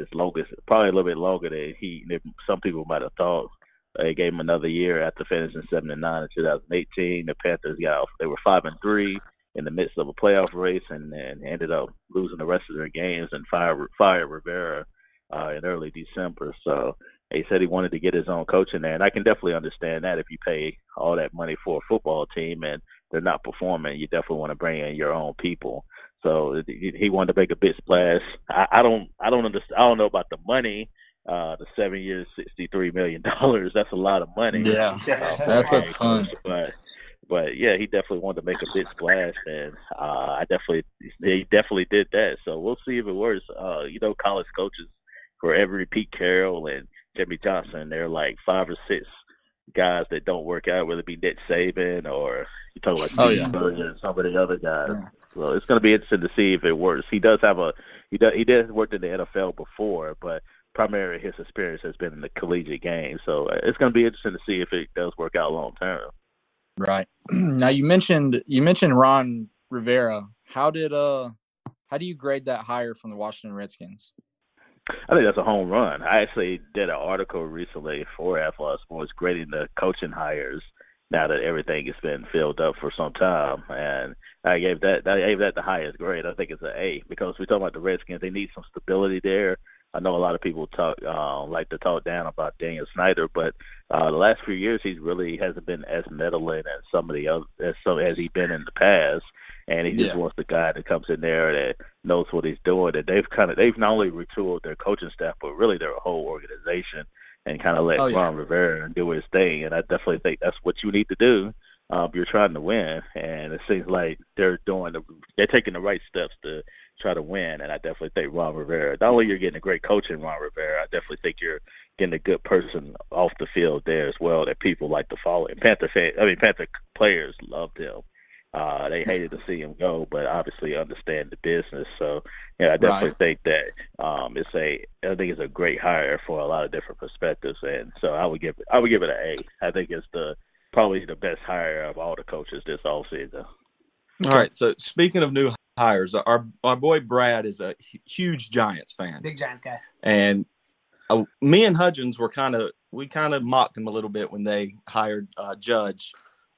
as long as probably a little bit longer than he. Some people might have thought. They gave him another year after finishing seven and nine in 2018. The Panthers got off. They were five and three in the midst of a playoff race, and then ended up losing the rest of their games and fire fire Rivera uh, in early December. So he said he wanted to get his own coach in there, and I can definitely understand that if you pay all that money for a football team and they're not performing, you definitely want to bring in your own people. So he wanted to make a big splash. I, I don't, I don't understand. I don't know about the money. Uh, the seven years, sixty-three million dollars. That's a lot of money. Yeah, uh, that's a ton. But but yeah, he definitely wanted to make a big splash, and uh, I definitely he definitely did that. So we'll see if it works. Uh, you know, college coaches for every Pete Carroll and Jimmy Johnson, there are like five or six guys that don't work out, whether it be Nick Saban or you talk about oh, yeah. and some of the other guys. Yeah. So it's going to be interesting to see if it works. He does have a he does he did worked in the NFL before, but primarily his experience has been in the collegiate game. So uh, it's going to be interesting to see if it does work out long term. Right now, you mentioned you mentioned Ron Rivera. How did uh how do you grade that hire from the Washington Redskins? I think that's a home run. I actually did an article recently for Athlon Sports grading the coaching hires now that everything has been filled up for some time, and I gave that I gave that the highest grade. I think it's an A because we're talking about the Redskins. They need some stability there. I know a lot of people talk uh, like to talk down about Daniel Snyder, but uh, the last few years he's really hasn't been as meddling as some of the other as so as he's been in the past and he just yeah. wants the guy that comes in there that knows what he's doing. And they've kind of they've not only retooled their coaching staff, but really their whole organization, and kind of let oh, yeah. Ron Rivera do his thing. And I definitely think that's what you need to do um, you're trying to win. And it seems like they're doing the, they're taking the right steps to try to win. And I definitely think Ron Rivera. Not only you're getting a great coach in Ron Rivera, I definitely think you're getting a good person off the field there as well that people like to follow. And Panther fan, I mean Panther players loved him. Uh, they hated to see him go, but obviously understand the business. So, yeah, I definitely right. think that um, it's a, I think it's a great hire for a lot of different perspectives, and so I would give it, I would give it an A. I think it's the probably the best hire of all the coaches this all season. All right. So speaking of new hires, our our boy Brad is a huge Giants fan, Big Giants guy. and uh, me and Hudgens were kind of we kind of mocked him a little bit when they hired uh, Judge.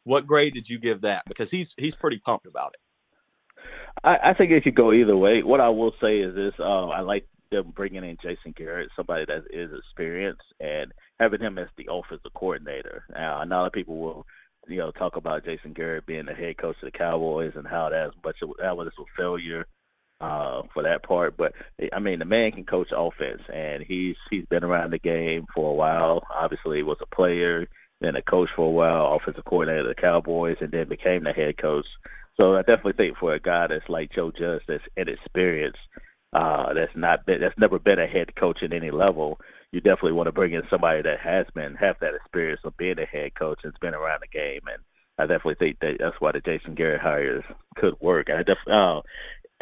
What grade did you give that? Because he's he's pretty pumped about it. I, I think it could go either way. What I will say is this: uh, I like them bringing in Jason Garrett, somebody that is experienced, and having him as the offensive coordinator. Now, a lot of people will, you know, talk about Jason Garrett being the head coach of the Cowboys and how that's much of that was a failure uh, for that part. But I mean, the man can coach offense, and he's he's been around the game for a while. Obviously, he was a player, then a coach for a while, offensive coordinator of the Cowboys, and then became the head coach. So I definitely think for a guy that's like Joe Judge, that's inexperienced, uh, that's not been, that's never been a head coach at any level, you definitely want to bring in somebody that has been have that experience of being a head coach and's been around the game. And I definitely think that that's why the Jason Garrett hires could work. And I definitely. Uh,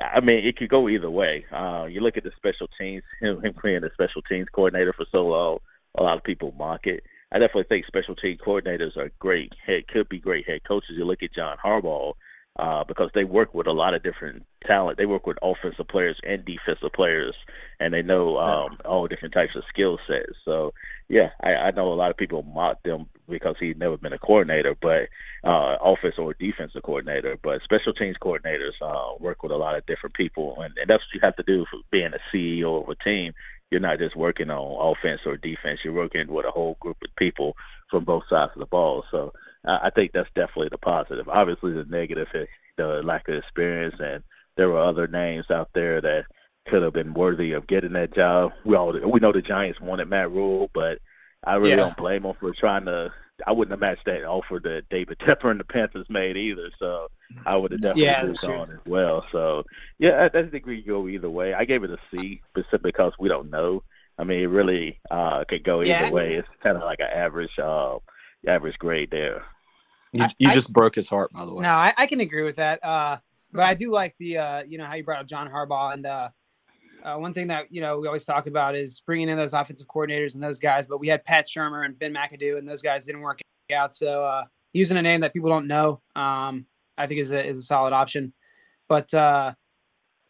I mean, it could go either way. Uh, you look at the special teams, him, him being the special teams coordinator for so long, a lot of people mock it. I definitely think special team coordinators are great head could be great head coaches. You look at John Harbaugh uh, because they work with a lot of different talent. They work with offensive players and defensive players, and they know um, all different types of skill sets. So yeah, I, I know a lot of people mock them because he's never been a coordinator, but uh, offense or defensive coordinator. But special teams coordinators uh, work with a lot of different people, and, and that's what you have to do for being a CEO of a team. You're not just working on offense or defense. You're working with a whole group of people from both sides of the ball. So I I think that's definitely the positive. Obviously, the negative is the lack of experience, and there were other names out there that could have been worthy of getting that job. We all we know the Giants wanted Matt Rhule, but I really Yeah. don't blame them for trying to. I wouldn't have matched that offer that David Tepper and the Panthers made either. So I would have definitely Yeah, moved on as well. So yeah, think we could go either way. I gave it a C, specifically because we don't know. I mean, it really uh, could go either Yeah, way. It's kind of like an average, uh, average grade there. You, you I- just broke his heart, by the way. No, I, I can agree with that. Uh, but I do like the uh, you know how you brought up John Harbaugh and uh, uh, one thing that you know we always talk about is bringing in those offensive coordinators and those guys. But we had Pat Shurmur and Ben McAdoo, and those guys didn't work out. So uh, using a name that people don't know, um, I think is a is a solid option. But uh,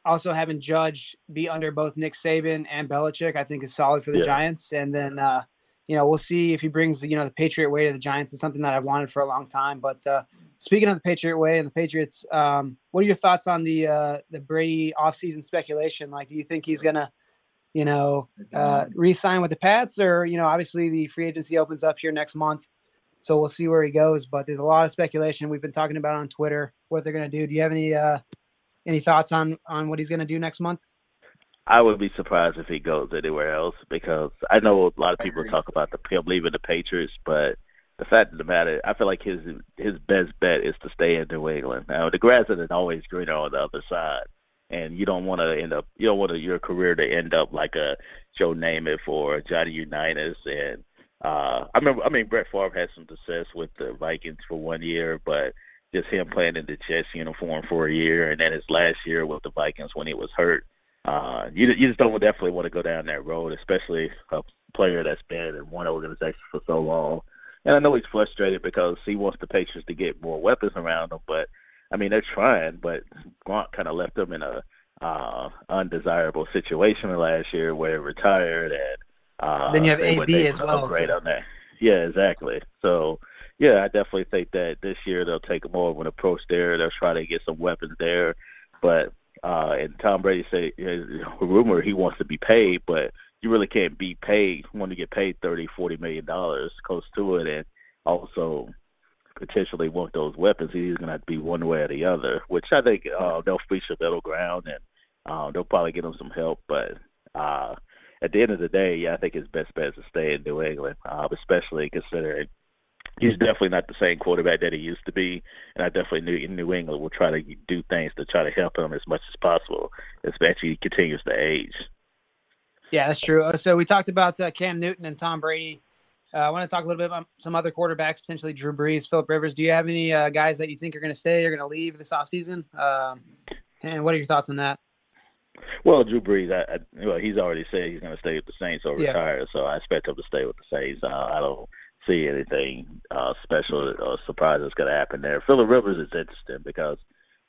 also having Judge be under both Nick Saban and Belichick, I think is solid for the Yeah. Giants. And then uh, you know we'll see if he brings the you know the Patriot way to the Giants. It's something that I've wanted for a long time. But uh, speaking of the Patriot way and the Patriots, um, what are your thoughts on the uh, the Brady offseason speculation? Like, do you think he's gonna, you know, uh, re-sign with the Pats, or you know, obviously the free agency opens up here next month, so we'll see where he goes. But there's a lot of speculation we've been talking about on Twitter what they're gonna do. Do you have any uh, any thoughts on on what he's gonna do next month? I would be surprised if he goes anywhere else because I know a lot of people talk about the him leaving the Patriots, but the fact of the matter, I feel like his his best bet is to stay in New England. Now the grass isn't always greener on the other side, and you don't want to end up you don't want your career to end up like a Joe Namath or Johnny Unitas. And uh, I remember, I mean, Brett Favre had some success with the Vikings for one year, but just him playing in the Jets uniform for a year, and then his last year with the Vikings when he was hurt uh, you you just don't definitely want to go down that road, especially a player that's been in one organization for so long. And I know he's frustrated because he wants the Patriots to get more weapons around him, but I mean they're trying, but Gronk kind of left them in a uh undesirable situation last year where he retired and uh Then you have AB as well, so- on that. Yeah, exactly. So yeah, I definitely think that this year they'll take more of an approach there. They'll try to get some weapons there, but uh, and Tom Brady said, rumor he wants to be paid, but you really can't be paid when to get paid thirty, forty million dollars, close to it, and also potentially want those weapons. He's going to have to be one way or the other, which I think uh, they'll reach a middle ground, and uh, they'll probably get him some help. But uh, at the end of the day, yeah, I think his best bet is to stay in New England, uh, especially considering he's definitely not the same quarterback that he used to be, and I definitely knew in New England will try to do things to try to help him as much as possible, especially he continues to age. Yeah, that's true. Uh, So we talked about uh, Cam Newton and Tom Brady. Uh, I want to talk a little bit about some other quarterbacks, potentially Drew Brees, Philip Rivers. Do you have any uh, guys that you think are going to stay or going to leave this offseason? Um, and what are your thoughts on that? Well, Drew Brees, I, I, well, he's already said he's going to stay with the Saints or Yeah. retire, so I expect him to stay with the Saints. Uh, I don't see anything uh, special or surprise that's going to happen there. Philip Rivers is interesting because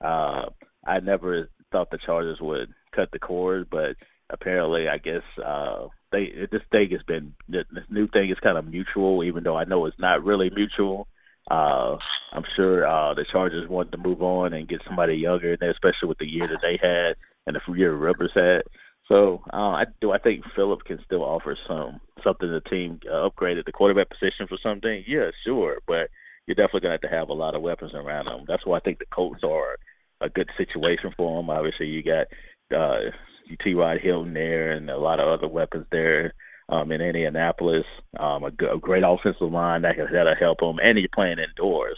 Uh, I never thought the Chargers would cut the cord, but apparently, I guess uh, they this thing has been this new thing is kind of mutual, even though I know it's not really mutual. Uh, I'm sure uh, the Chargers wanted to move on and get somebody younger, and especially with the year that they had and the year Rivers had. So uh, I do. I think Philip can still offer some something. The team uh, upgraded the quarterback position for something. Yeah, sure, but you're definitely going to have to have a lot of weapons around them. That's why I think the Colts are a good situation for them. Obviously, you got uh, T. Rod Hilton there and a lot of other weapons there um, in Indianapolis. Um, a, a great offensive line that can, that'll help them, and you're playing indoors.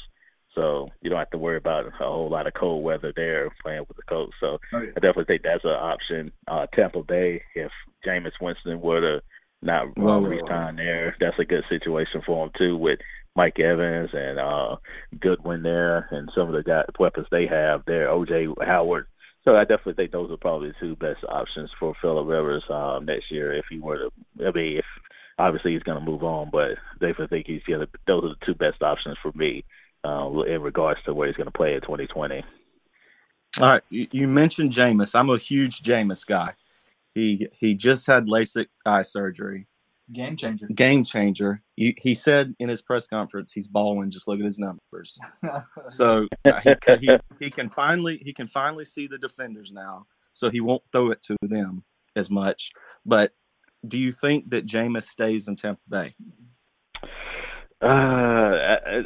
So you don't have to worry about a whole lot of cold weather there playing with the Colts. So oh, yeah. I definitely think that's an option. Uh, Tampa Bay, if Jameis Winston were to not well, resign there, that's a good situation for him too with Mike Evans and uh, Godwin there and some of the guys, weapons they have there. OJ Howard. So I definitely think those are probably the two best options for Philip Rivers um, next year if he were to. I mean, if obviously he's going to move on, but definitely think he's going to. Those are the two best options for me uh, in regards to where he's going to play in 2020. All right, you mentioned Jameis. I'm a huge Jameis guy. He he just had LASIK eye surgery. Game changer. Game changer. He, he said in his press conference he's balling. Just look at his numbers. so uh, he, he, he can finally he can finally see the defenders now. So he won't throw it to them as much. But do you think that Jameis stays in Tampa Bay? Uh,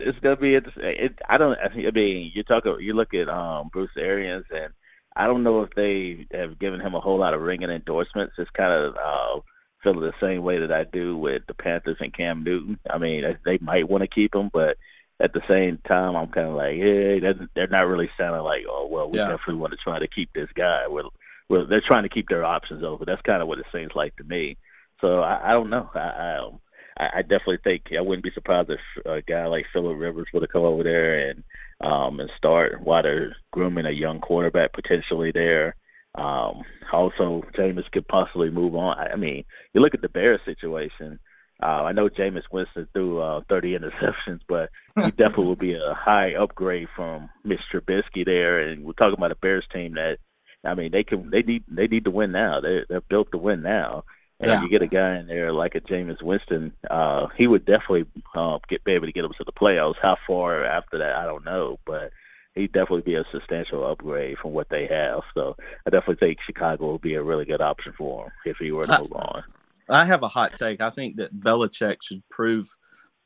it's gonna be interesting. It, I don't. I mean, you talk. You look at um Bruce Arians, and I don't know if they have given him a whole lot of ringing endorsements. It's kind of uh, feel the same way that I do with the Panthers and Cam Newton. I mean, they might want to keep him, but at the same time, I'm kind of like, hey, they're not really sounding like, oh, well, we yeah. definitely want to try to keep this guy. Well, well, they're trying to keep their options open. That's kind of what it seems like to me. So I, I don't know. I, I um, I, I definitely think I wouldn't be surprised if a guy like Philip Rivers would have come over there and um and start while they're grooming a young quarterback potentially there. Um also Jameis could possibly move on. I, I mean, you look at the Bears situation. Uh, I know Jameis Winston threw uh, 30 interceptions, but he definitely will be a high upgrade from Mr. Trubisky there. And we're talking about a Bears team that, I mean, they can they need they need to win now. They're they're built to win now. And yeah. you get a guy in there like a Jameis Winston, uh, he would definitely uh, get be able to get them to the playoffs. How far after that, I don't know, but he'd definitely be a substantial upgrade from what they have. So I definitely think Chicago would be a really good option for him if he were to move on. I have a hot take. I think that Belichick should prove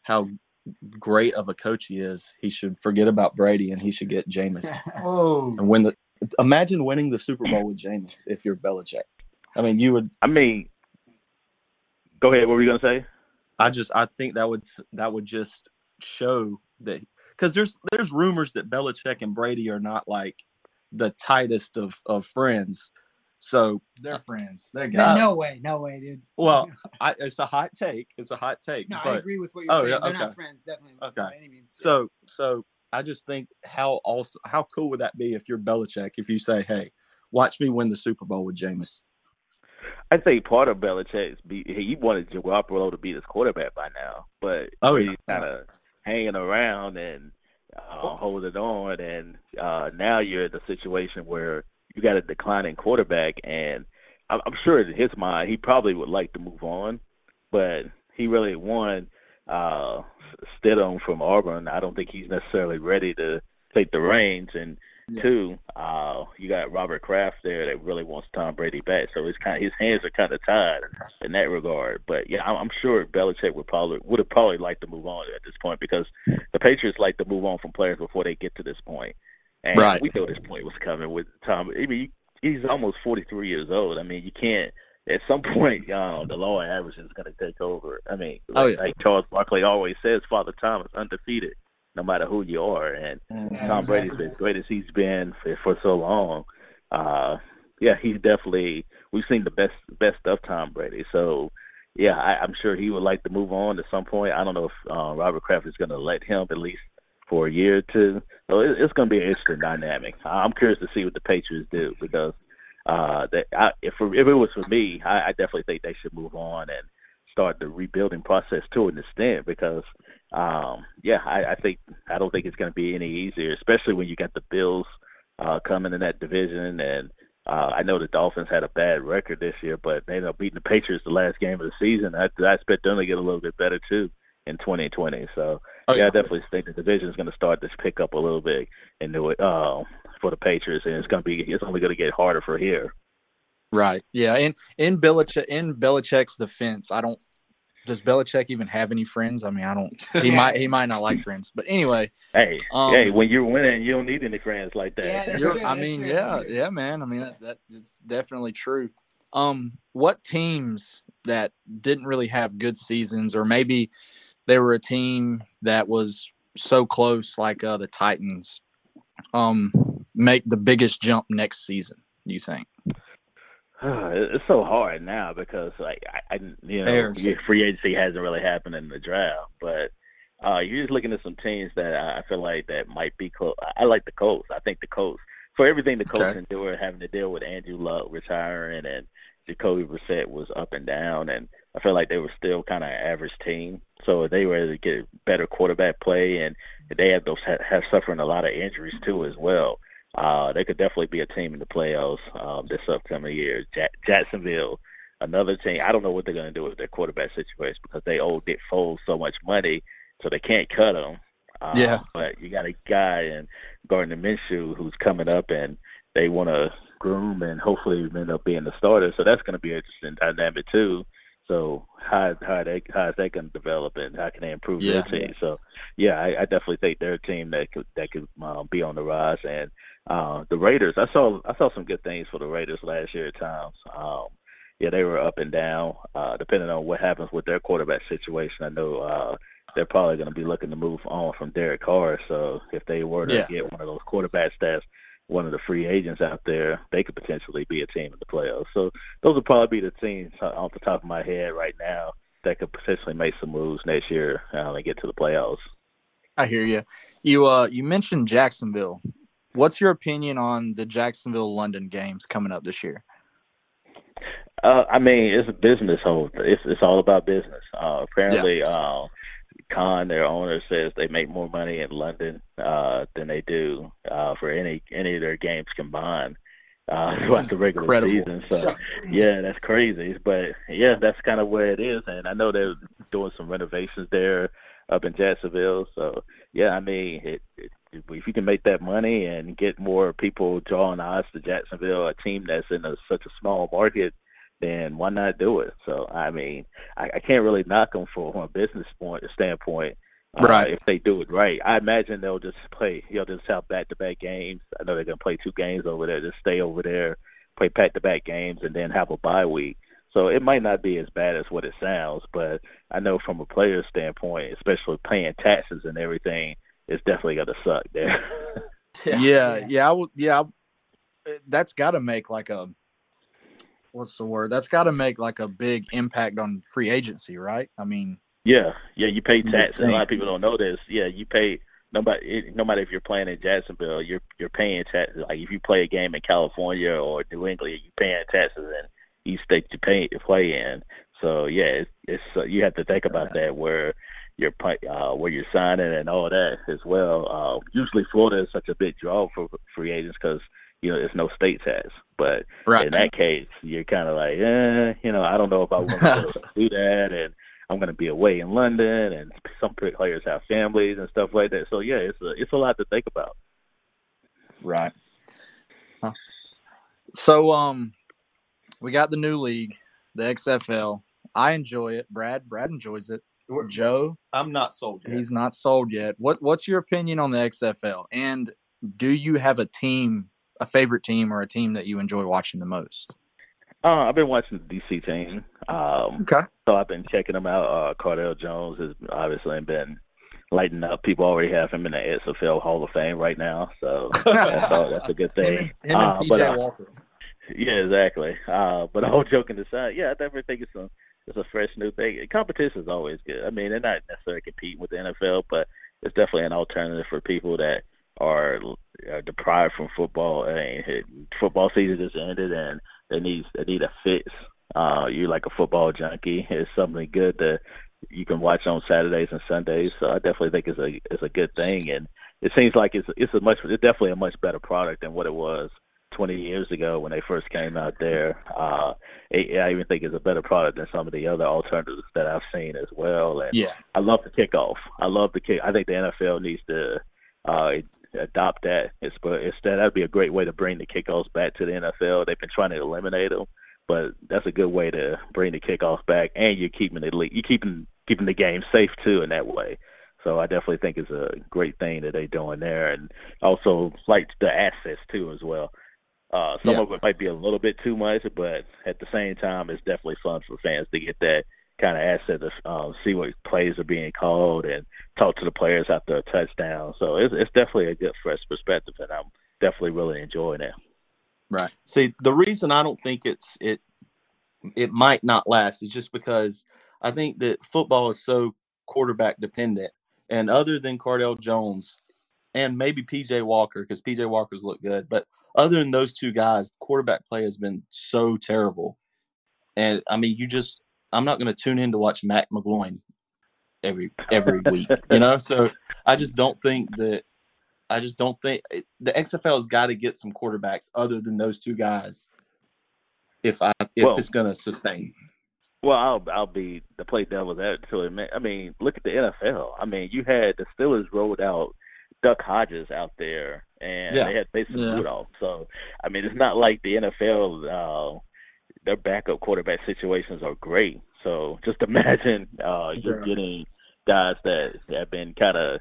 how great of a coach he is. He should forget about Brady and he should get Jameis. oh, and win the. Imagine winning the Super Bowl with Jameis if you're Belichick. I mean, you would. I mean, Go ahead. What were you gonna say? I just I think that would that would just show that because there's there's rumors that Belichick and Brady are not like the tightest of of friends. So they're friends. They're no, no way, no way, dude. Well, I, it's a hot take. It's a hot take. No, but, I agree with what you're oh, saying. Yeah, they're not friends, definitely. Okay. By any means. So, so I just think how also how cool would that be if you're Belichick if you say, "Hey, watch me win the Super Bowl with Jameis." I think part of Belichick's be he wanted Garoppolo to be his quarterback by now, but oh, he's kind of hanging around and uh, holding on, and uh, now you're in the situation where you got a declining quarterback, and I'm, I'm sure in his mind he probably would like to move on, but he really won uh, Stidham from Auburn. I don't think he's necessarily ready to take the reins, and yeah. Two, uh, you got Robert Kraft there that really wants Tom Brady back, so it's kind of, his hands are kind of tied in that regard. But yeah, I'm, I'm sure Belichick would probably would have probably liked to move on at this point because the Patriots like to move on from players before they get to this point. And right. we know this point was coming with Tom. I mean, he's almost 43 years old. I mean, you can't. At some point, uh, the law of averages is going to take over. I mean, like, oh, yeah. like Charles Barkley always says, Father Time is undefeated no matter who you are. And yeah, Tom exactly. Brady's been great as he's been for, for so long. Uh, yeah, he's definitely we've seen the best best of Tom Brady. So yeah, I, I'm sure he would like to move on at some point. I don't know if uh, Robert Kraft is going to let him at least for a year or two. So it, it's going to be an interesting dynamic. I'm curious to see what the Patriots do because uh, that I, if if it was for me, I, I definitely think they should move on and start the rebuilding process to an extent because um, yeah, I, I think I don't think it's going to be any easier, especially when you got the Bills uh, coming in that division, and uh, I know the Dolphins had a bad record this year, but they ended up beating the Patriots the last game of the season. I, I expect them to get a little bit better too in 2020. So Oh, yeah, I definitely think the division is going to start to pick up a little bit and do it uh, for the Patriots, and it's going to be it's only going to get harder for here. Right. Yeah. In in Belichick in Belichick's defense, I don't. Does Belichick even have any friends? I mean, I don't. He might. He might not like friends. But anyway, Hey, Um, hey, when you're winning, you don't need any friends like that. Yeah, true, I mean, true, yeah, yeah, man. I mean, that, that is definitely true. Um, what teams that didn't really have good seasons, or maybe they were a team that was so close, like uh, the Titans, um, make the biggest jump next season? You think? it's so hard now because like I, I you know Bears. free agency hasn't really happened in the draft, but uh you're just looking at some teams that I feel like that might be close. I like the Colts. I think the Colts for everything the Colts Okay. endured, having to deal with Andrew Luck retiring and Jacoby Brissett was up and down, and I feel like they were still kind of average team. So if they were able to get better quarterback play, and they have those have, have suffering a lot of injuries too as well. Uh, they could definitely be a team in the playoffs um, this upcoming year. Jack- Jacksonville, another team. I don't know what they're going to do with their quarterback situation because they owe Nick Foles so much money, so they can't cut him. Uh, Yeah. But you got a guy in Gardner Minshew who's coming up, and they want to groom and hopefully end up being the starter. So that's going to be an interesting dynamic too. So how how they how is that going to develop and how can they improve Yeah. their team? So yeah, I, I definitely think they're a team that could that could um, be on the rise. And uh, the Raiders, I saw I saw some good things for the Raiders last year at times. Um, yeah, they were up and down uh, depending on what happens with their quarterback situation. I know uh, they're probably going to be looking to move on from Derek Carr. So if they were to Yeah. get one of those quarterbacks that's one of the free agents out there, they could potentially be a team in the playoffs. So those would probably be the teams uh, off the top of my head right now that could potentially make some moves next year um, and get to the playoffs. I hear you. You uh, you mentioned Jacksonville. What's your opinion on the Jacksonville London games coming up this year? Uh, I mean, it's a business whole. It's it's all about business. Uh, apparently, uh, Khan, their owner, says they make more money in London uh, than they do uh, for any any of their games combined uh, throughout the regular incredible. season. So, yeah, that's crazy. But yeah, that's kind of where it is. And I know they're doing some renovations there up in Jacksonville. So yeah, I mean, it, it, if you can make that money and get more people drawing eyes to Jacksonville, a team that's in a, such a small market, then why not do it? So I mean, I, I can't really knock them for from a business point standpoint. Uh, Right. If they do it right, I imagine they'll just play. You know, just have back-to-back games. I know they're gonna play two games over there. Just stay over there, play back-to-back games, and then have a bye week. So it might not be as bad as what it sounds, but I know from a player's standpoint, especially paying taxes and everything, it's definitely gonna suck there. Yeah, yeah, I would. Yeah, I- that's got to make like a what's the word? That's got to make like a big impact on free agency, right? I mean, Yeah, yeah, you pay You would tax. A lot of people don't know this. Yeah, you pay nobody. No matter if you're playing in Jacksonville, you're you're paying taxes. Like if you play a game in California or New England, you're paying taxes in each state you pay to play in. So yeah, it's, it's uh, you have to think about that where you're uh, where you're signing and all that as well. Uh, usually, Florida is such a big draw for free agents because you know it's no state tax, but right? in that case, you're kind of like, eh, you know, I don't know if I want to do that, and I'm going to be away in London, and some players have families and stuff like that. So yeah, it's a it's a lot to think about. Right. Huh. So um we got the new league, the XFL. I enjoy it. Brad, Brad enjoys it. Joe, I'm not sold yet. he's not sold yet. What what's your opinion on the XFL? And do you have a team, a favorite team or a team that you enjoy watching the most? Uh, I've been watching the DC team, um, Okay. so I've been checking them out. Uh, Cardale Jones has obviously been lighting up. People already have him in the XFL Hall of Fame right now, so that's, all, that's a good thing. Him and Uh, PJ but, uh, Walker. Yeah, exactly. Uh, but all joking aside, yeah, I definitely think it's a it's a fresh new thing. Competition is always good. I mean, they're not necessarily competing with the NFL, but it's definitely an alternative for people that are, are deprived from football. It- football season just ended, and they need they need a fix. Uh, you're like a football junkie. It's something good that you can watch on Saturdays and Sundays. So I definitely think it's a it's a good thing, and it seems like it's it's a much it's definitely a much better product than what it was 20 years ago when they first came out there. Uh, I even think it's a better product than some of the other alternatives that I've seen as well. And Yeah. I love the kickoff. I love the kick. I think the NFL needs to uh, adopt that. It's but instead that'd be a great way to bring the kickoffs back to the NFL. They've been trying to eliminate them, but that's a good way to bring the kickoffs back, and you're keeping it you're keeping keeping the game safe too in that way. So I definitely think it's a great thing that they're doing there, and also like the assets too as well. Uh, some Yeah. of it might be a little bit too much, but at the same time, it's definitely fun for fans to get that kind of asset to um, see what plays are being called and talk to the players after a touchdown. So it's, it's definitely a good fresh perspective, and I'm definitely really enjoying it. Right. See, the reason I don't think it's it it might not last is just because I think that football is so quarterback dependent, and other than Cardale Jones and maybe PJ Walker because PJ Walker's looked good, but other than those two guys, quarterback play has been so terrible. And I mean, you just I'm not going to tune in to watch Matt McGloin every every week, you know. So I just don't think that I just don't think it- the XFL has got to get some quarterbacks other than those two guys. If I if Well- it's going to sustain, Well, I'll I'll be the play devil's advocate. man. I mean, look at the NFL. I mean, you had the Steelers rolled out Duck Hodges out there, and Yeah. they had Mason Yeah. Rudolph. So, I mean, it's not like the NFL. Uh, their backup quarterback situations are great. So, just imagine uh, you're Yeah. getting guys that have been kind of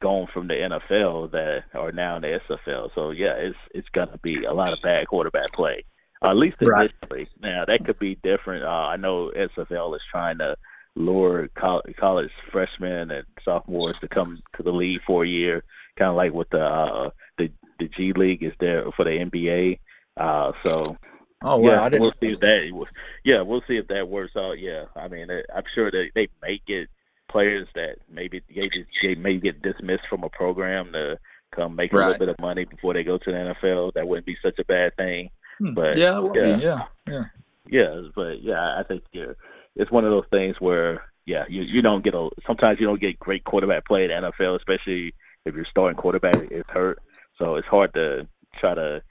gone from the NFL that are now in the XFL. So, yeah, it's it's gonna be a lot of bad quarterback play. Uh, at least Right. initially. Now that could be different. Uh, I know XFL is trying to lure col- college freshmen and sophomores to come to the league for a year, kind of like what the uh, the the G League is there for the NBA. Uh, so Oh wow, yeah, I didn't. we'll see if that. Yeah, we'll see if that works out. Yeah, I mean, I'm sure that they may get players that maybe they just they may get dismissed from a program to come make a little bit of money before they go to the NFL. That wouldn't be such a bad thing. Hmm. But yeah, it would be, yeah. yeah, yeah. Yeah, but yeah, I think yeah, it's one of those things where yeah, you you don't get a sometimes you don't get great quarterback play in the NFL, especially if your starting quarterback is hurt. So it's hard to try to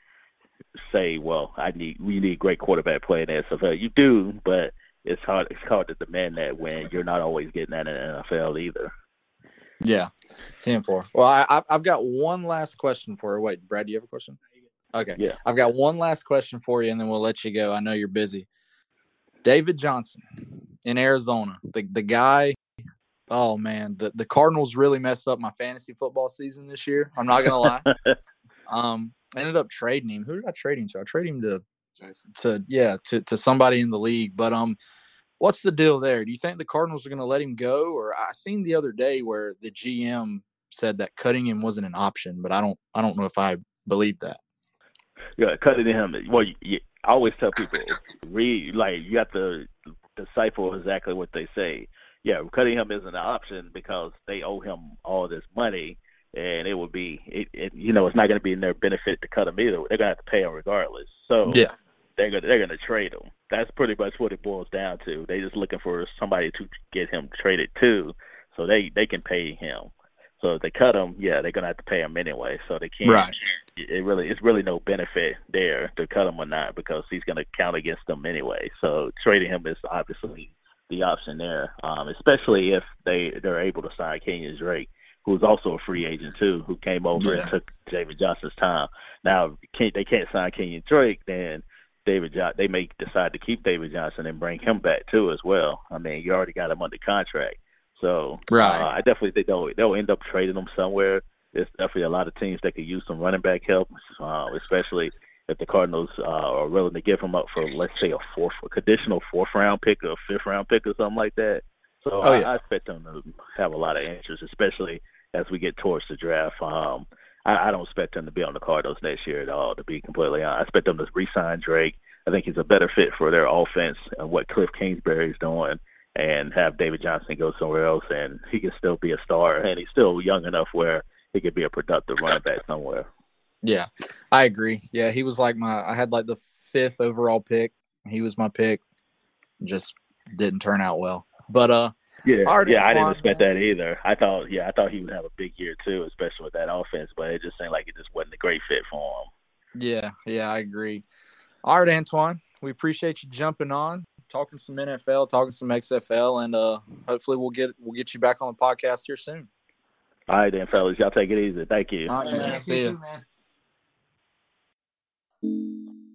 say, well, I need we need great quarterback play in the NFL. You do, but it's hard it's hard to demand that when you're not always getting that in the NFL either. Yeah, 10 4. Well, I, I've got one last question for you. Wait, Brad, do you have a question? Okay. Yeah. I've got one last question for you, and then we'll let you go. I know you're busy. David Johnson in Arizona, the, the guy. Oh, man. The, the Cardinals really messed up my fantasy football season this year. I'm not to lie. Um, I ended up trading him. Who did I trade him to? I traded him to to yeah to, to somebody in the league. But um, what's the deal there? Do you think the Cardinals are going to let him go? Or I seen the other day where the GM said that cutting him wasn't an option, but I don't I don't know if I believe that. Yeah, cutting him. Well, you, you, I always tell people read like you have to decipher exactly what they say. Yeah, cutting him isn't an option because they owe him all this money, and it would be, it, it you know, it's not going to be in their benefit to cut him either. They're going to have to pay him regardless. So Yeah. they're going to they're going to trade him. That's pretty much what it boils down to. They're just looking for somebody to get him traded to, so they they can pay him. So if they cut him, yeah, they're gonna have to pay him anyway. So they can't. Right. It really, it's really no benefit there to cut him or not because he's gonna count against them anyway. So trading him is obviously the option there, um, especially if they they're able to sign Kenyan Drake, who's also a free agent too, who came over Yeah. and took David Johnson's time. Now can they can't sign Kenyan Drake, then David jo- they may decide to keep David Johnson and bring him back too as well. I mean, you already got him under contract. So Right. uh, I definitely think they'll they'll end up trading him somewhere. There's definitely a lot of teams that could use some running back help, uh, especially if the Cardinals uh, are willing to give him up for let's say a fourth, a conditional fourth round pick or a fifth round pick or something like that. So Oh, I, yeah. I expect them to have a lot of interest, especially as we get towards the draft. Um, I, I don't expect them to be on the Cardinals next year at all. To be completely honest, I expect them to re-sign Drake. I think he's a better fit for their offense and what Cliff Kingsbury is doing and have David Johnson go somewhere else, and he can still be a star, and he's still young enough where he could be a productive running back somewhere. Yeah, I agree. Yeah, he was like my. I had like the fifth overall pick. He was my pick. Just didn't turn out well. But uh, Yeah, All right, yeah, I didn't expect that either. I thought, yeah, I thought he would have a big year too, especially with that offense. But it just seemed like it just wasn't a great fit for him. Yeah, yeah, I agree. All right, Antoine, we appreciate you jumping on, talking some NFL, talking some XFL, and uh, hopefully we'll get we'll get you back on the podcast here soon. All right, then, fellas, y'all take it easy. Thank you. All right, man. Yeah, See you too, man.